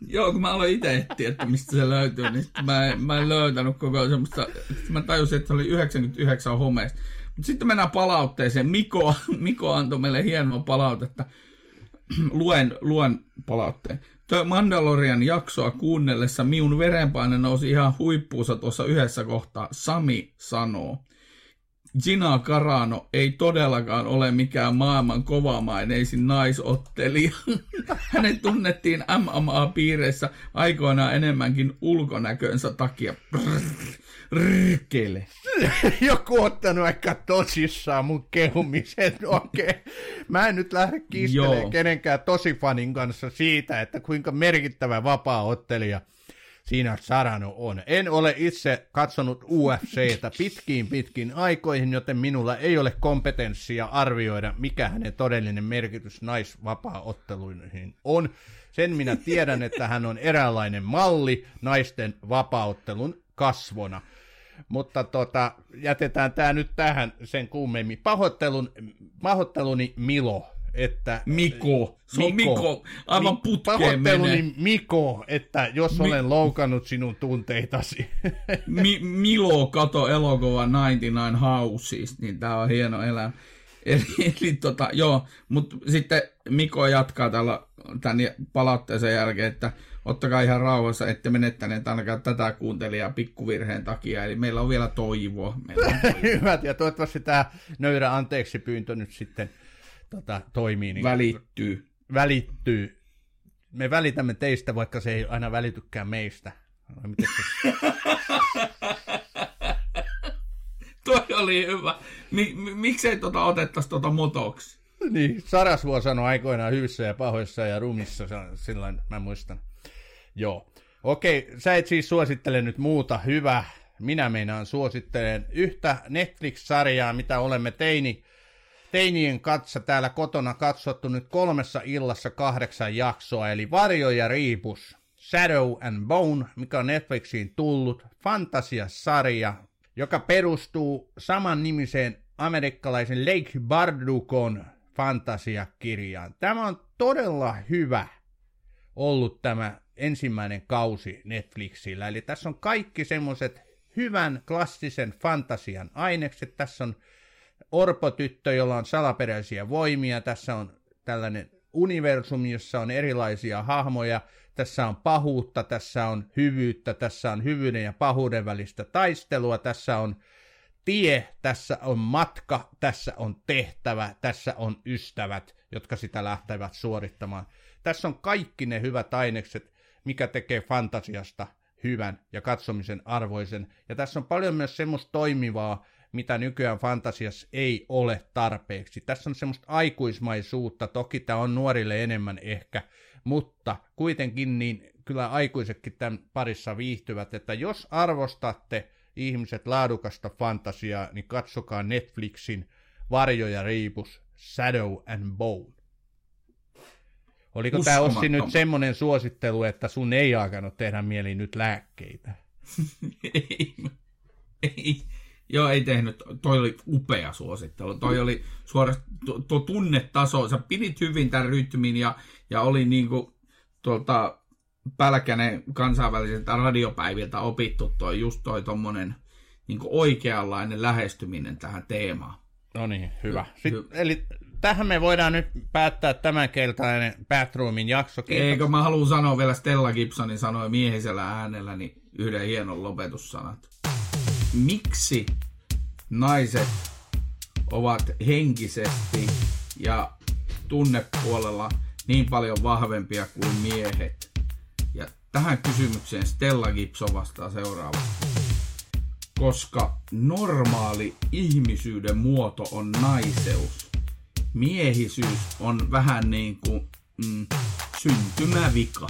Joo, kun mä aloin itse etsiä, että mistä se löytyy, niin mä, en, mä en löytänyt koko semmoista, mä tajusin, että se oli 99 homeesta. Mutta sitten mennään palautteeseen. Miko, Miko antoi meille hienoa palautetta. luen, luen palautteen. Tuo Mandalorian jaksoa kuunnellessa minun verenpaine nousi ihan huippuunsa tuossa yhdessä kohtaa. Sami sanoo. Gina Carano ei todellakaan ole mikään maailman kovamaineisin naisottelija. Hänet tunnettiin MMA-piireissä aikoinaan enemmänkin ulkonäkönsä takia. Rkkele.
Joku ottanut aika tosissaan mun kehumisen. Okei. Okay. Mä en nyt lähde kiistelemään kenenkään tosifanin kanssa siitä, että kuinka merkittävä vapaa-ottelija – siinä Sarano on. En ole itse katsonut UFCtä pitkiin pitkiin aikoihin, joten minulla ei ole kompetenssia arvioida, mikä hänen todellinen merkitys naisvapaaotteluihin on. Sen minä tiedän, että hän on eräänlainen malli naisten vapaaottelun kasvona. Mutta tota, jätetään tämä nyt tähän sen. Pahoittelun, pahoitteluni Milo että...
Miko. Se on Miko. Miko. Aivan Mi- putkeen
menee. Miko, että jos Mi- olen loukannut sinun tunteitasi.
Mi- Milo kato elokuva 99 Houses, niin tää on hieno elämä. Eli, eli tota, joo, mutta sitten Miko jatkaa tällä tämän palautteeseen jälkeen, että ottakaa ihan rauhassa, ette menettäneet ainakaan tätä kuuntelijaa pikkuvirheen takia, eli meillä on vielä toivoa. Meillä on toivoa.
Hyvät, ja toivottavasti tämä nöyrä anteeksi pyyntö nyt sitten tota, toimii. Niin
Välittyy.
välittyy. Me välitämme teistä, vaikka se ei aina välitykään meistä. Vai miten se-
Toi oli hyvä. Mi- mi- miksei tota otettaisi tota motoksi?
niin, Sarasvuo sanoi aikoinaan hyvissä ja pahoissa ja rumissa, silloin mä muistan. Joo. Okei, sä et siis suosittele nyt muuta. Hyvä. Minä meinaan suosittelen yhtä Netflix-sarjaa, mitä olemme teini, teinien katsa täällä kotona katsottu nyt kolmessa illassa kahdeksan jaksoa, eli Varjo ja Riipus, Shadow and Bone, mikä on Netflixiin tullut, fantasiasarja, joka perustuu saman nimiseen amerikkalaisen Lake Bardukon fantasiakirjaan. Tämä on todella hyvä ollut tämä ensimmäinen kausi Netflixillä. Eli tässä on kaikki semmoiset hyvän klassisen fantasian ainekset. Tässä on orpotyttö, jolla on salaperäisiä voimia. Tässä on tällainen universumi, jossa on erilaisia hahmoja. Tässä on pahuutta, tässä on hyvyyttä, tässä on hyvyyden ja pahuuden välistä taistelua, tässä on tie, tässä on matka, tässä on tehtävä, tässä on ystävät, jotka sitä lähtevät suorittamaan. Tässä on kaikki ne hyvät ainekset, mikä tekee fantasiasta hyvän ja katsomisen arvoisen. Ja tässä on paljon myös semmoista toimivaa, mitä nykyään fantasiassa ei ole tarpeeksi. Tässä on semmoista aikuismaisuutta, toki tämä on nuorille enemmän ehkä, mutta kuitenkin niin kyllä aikuisetkin tämän parissa viihtyvät, että jos arvostatte ihmiset laadukasta fantasiaa, niin katsokaa Netflixin Varjo ja Riipus, Shadow and Bone. Oliko tämä Ossi nyt semmoinen suosittelu, että sun ei alkanut tehdä mieli nyt lääkkeitä?
ei, ei, joo, ei tehnyt. Toi oli upea suosittelu. Toi oli suorastaan tuo, tuo tunnetaso. Sä pidit hyvin tämän rytmin ja, ja oli niinku tuolta Pälkänen kansainvälisiltä radiopäiviltä opittu toi just toi tommonen niinku oikeanlainen lähestyminen tähän teemaan.
No niin, hyvä. Sitten,
Hy-
eli tähän me voidaan nyt päättää tämänkeltainen Bathroomin jakso. Kiitos.
Eikö mä haluan sanoa vielä Stella Gibsonin sanoi miehisellä äänellä niin yhden hienon lopetussanat. Miksi naiset ovat henkisesti ja tunnepuolella niin paljon vahvempia kuin miehet? Ja tähän kysymykseen Stella Gibson vastaa seuraavasti. Koska normaali ihmisyyden muoto on naiseus. Miehisyys on vähän niin kuin mm, syntymävika.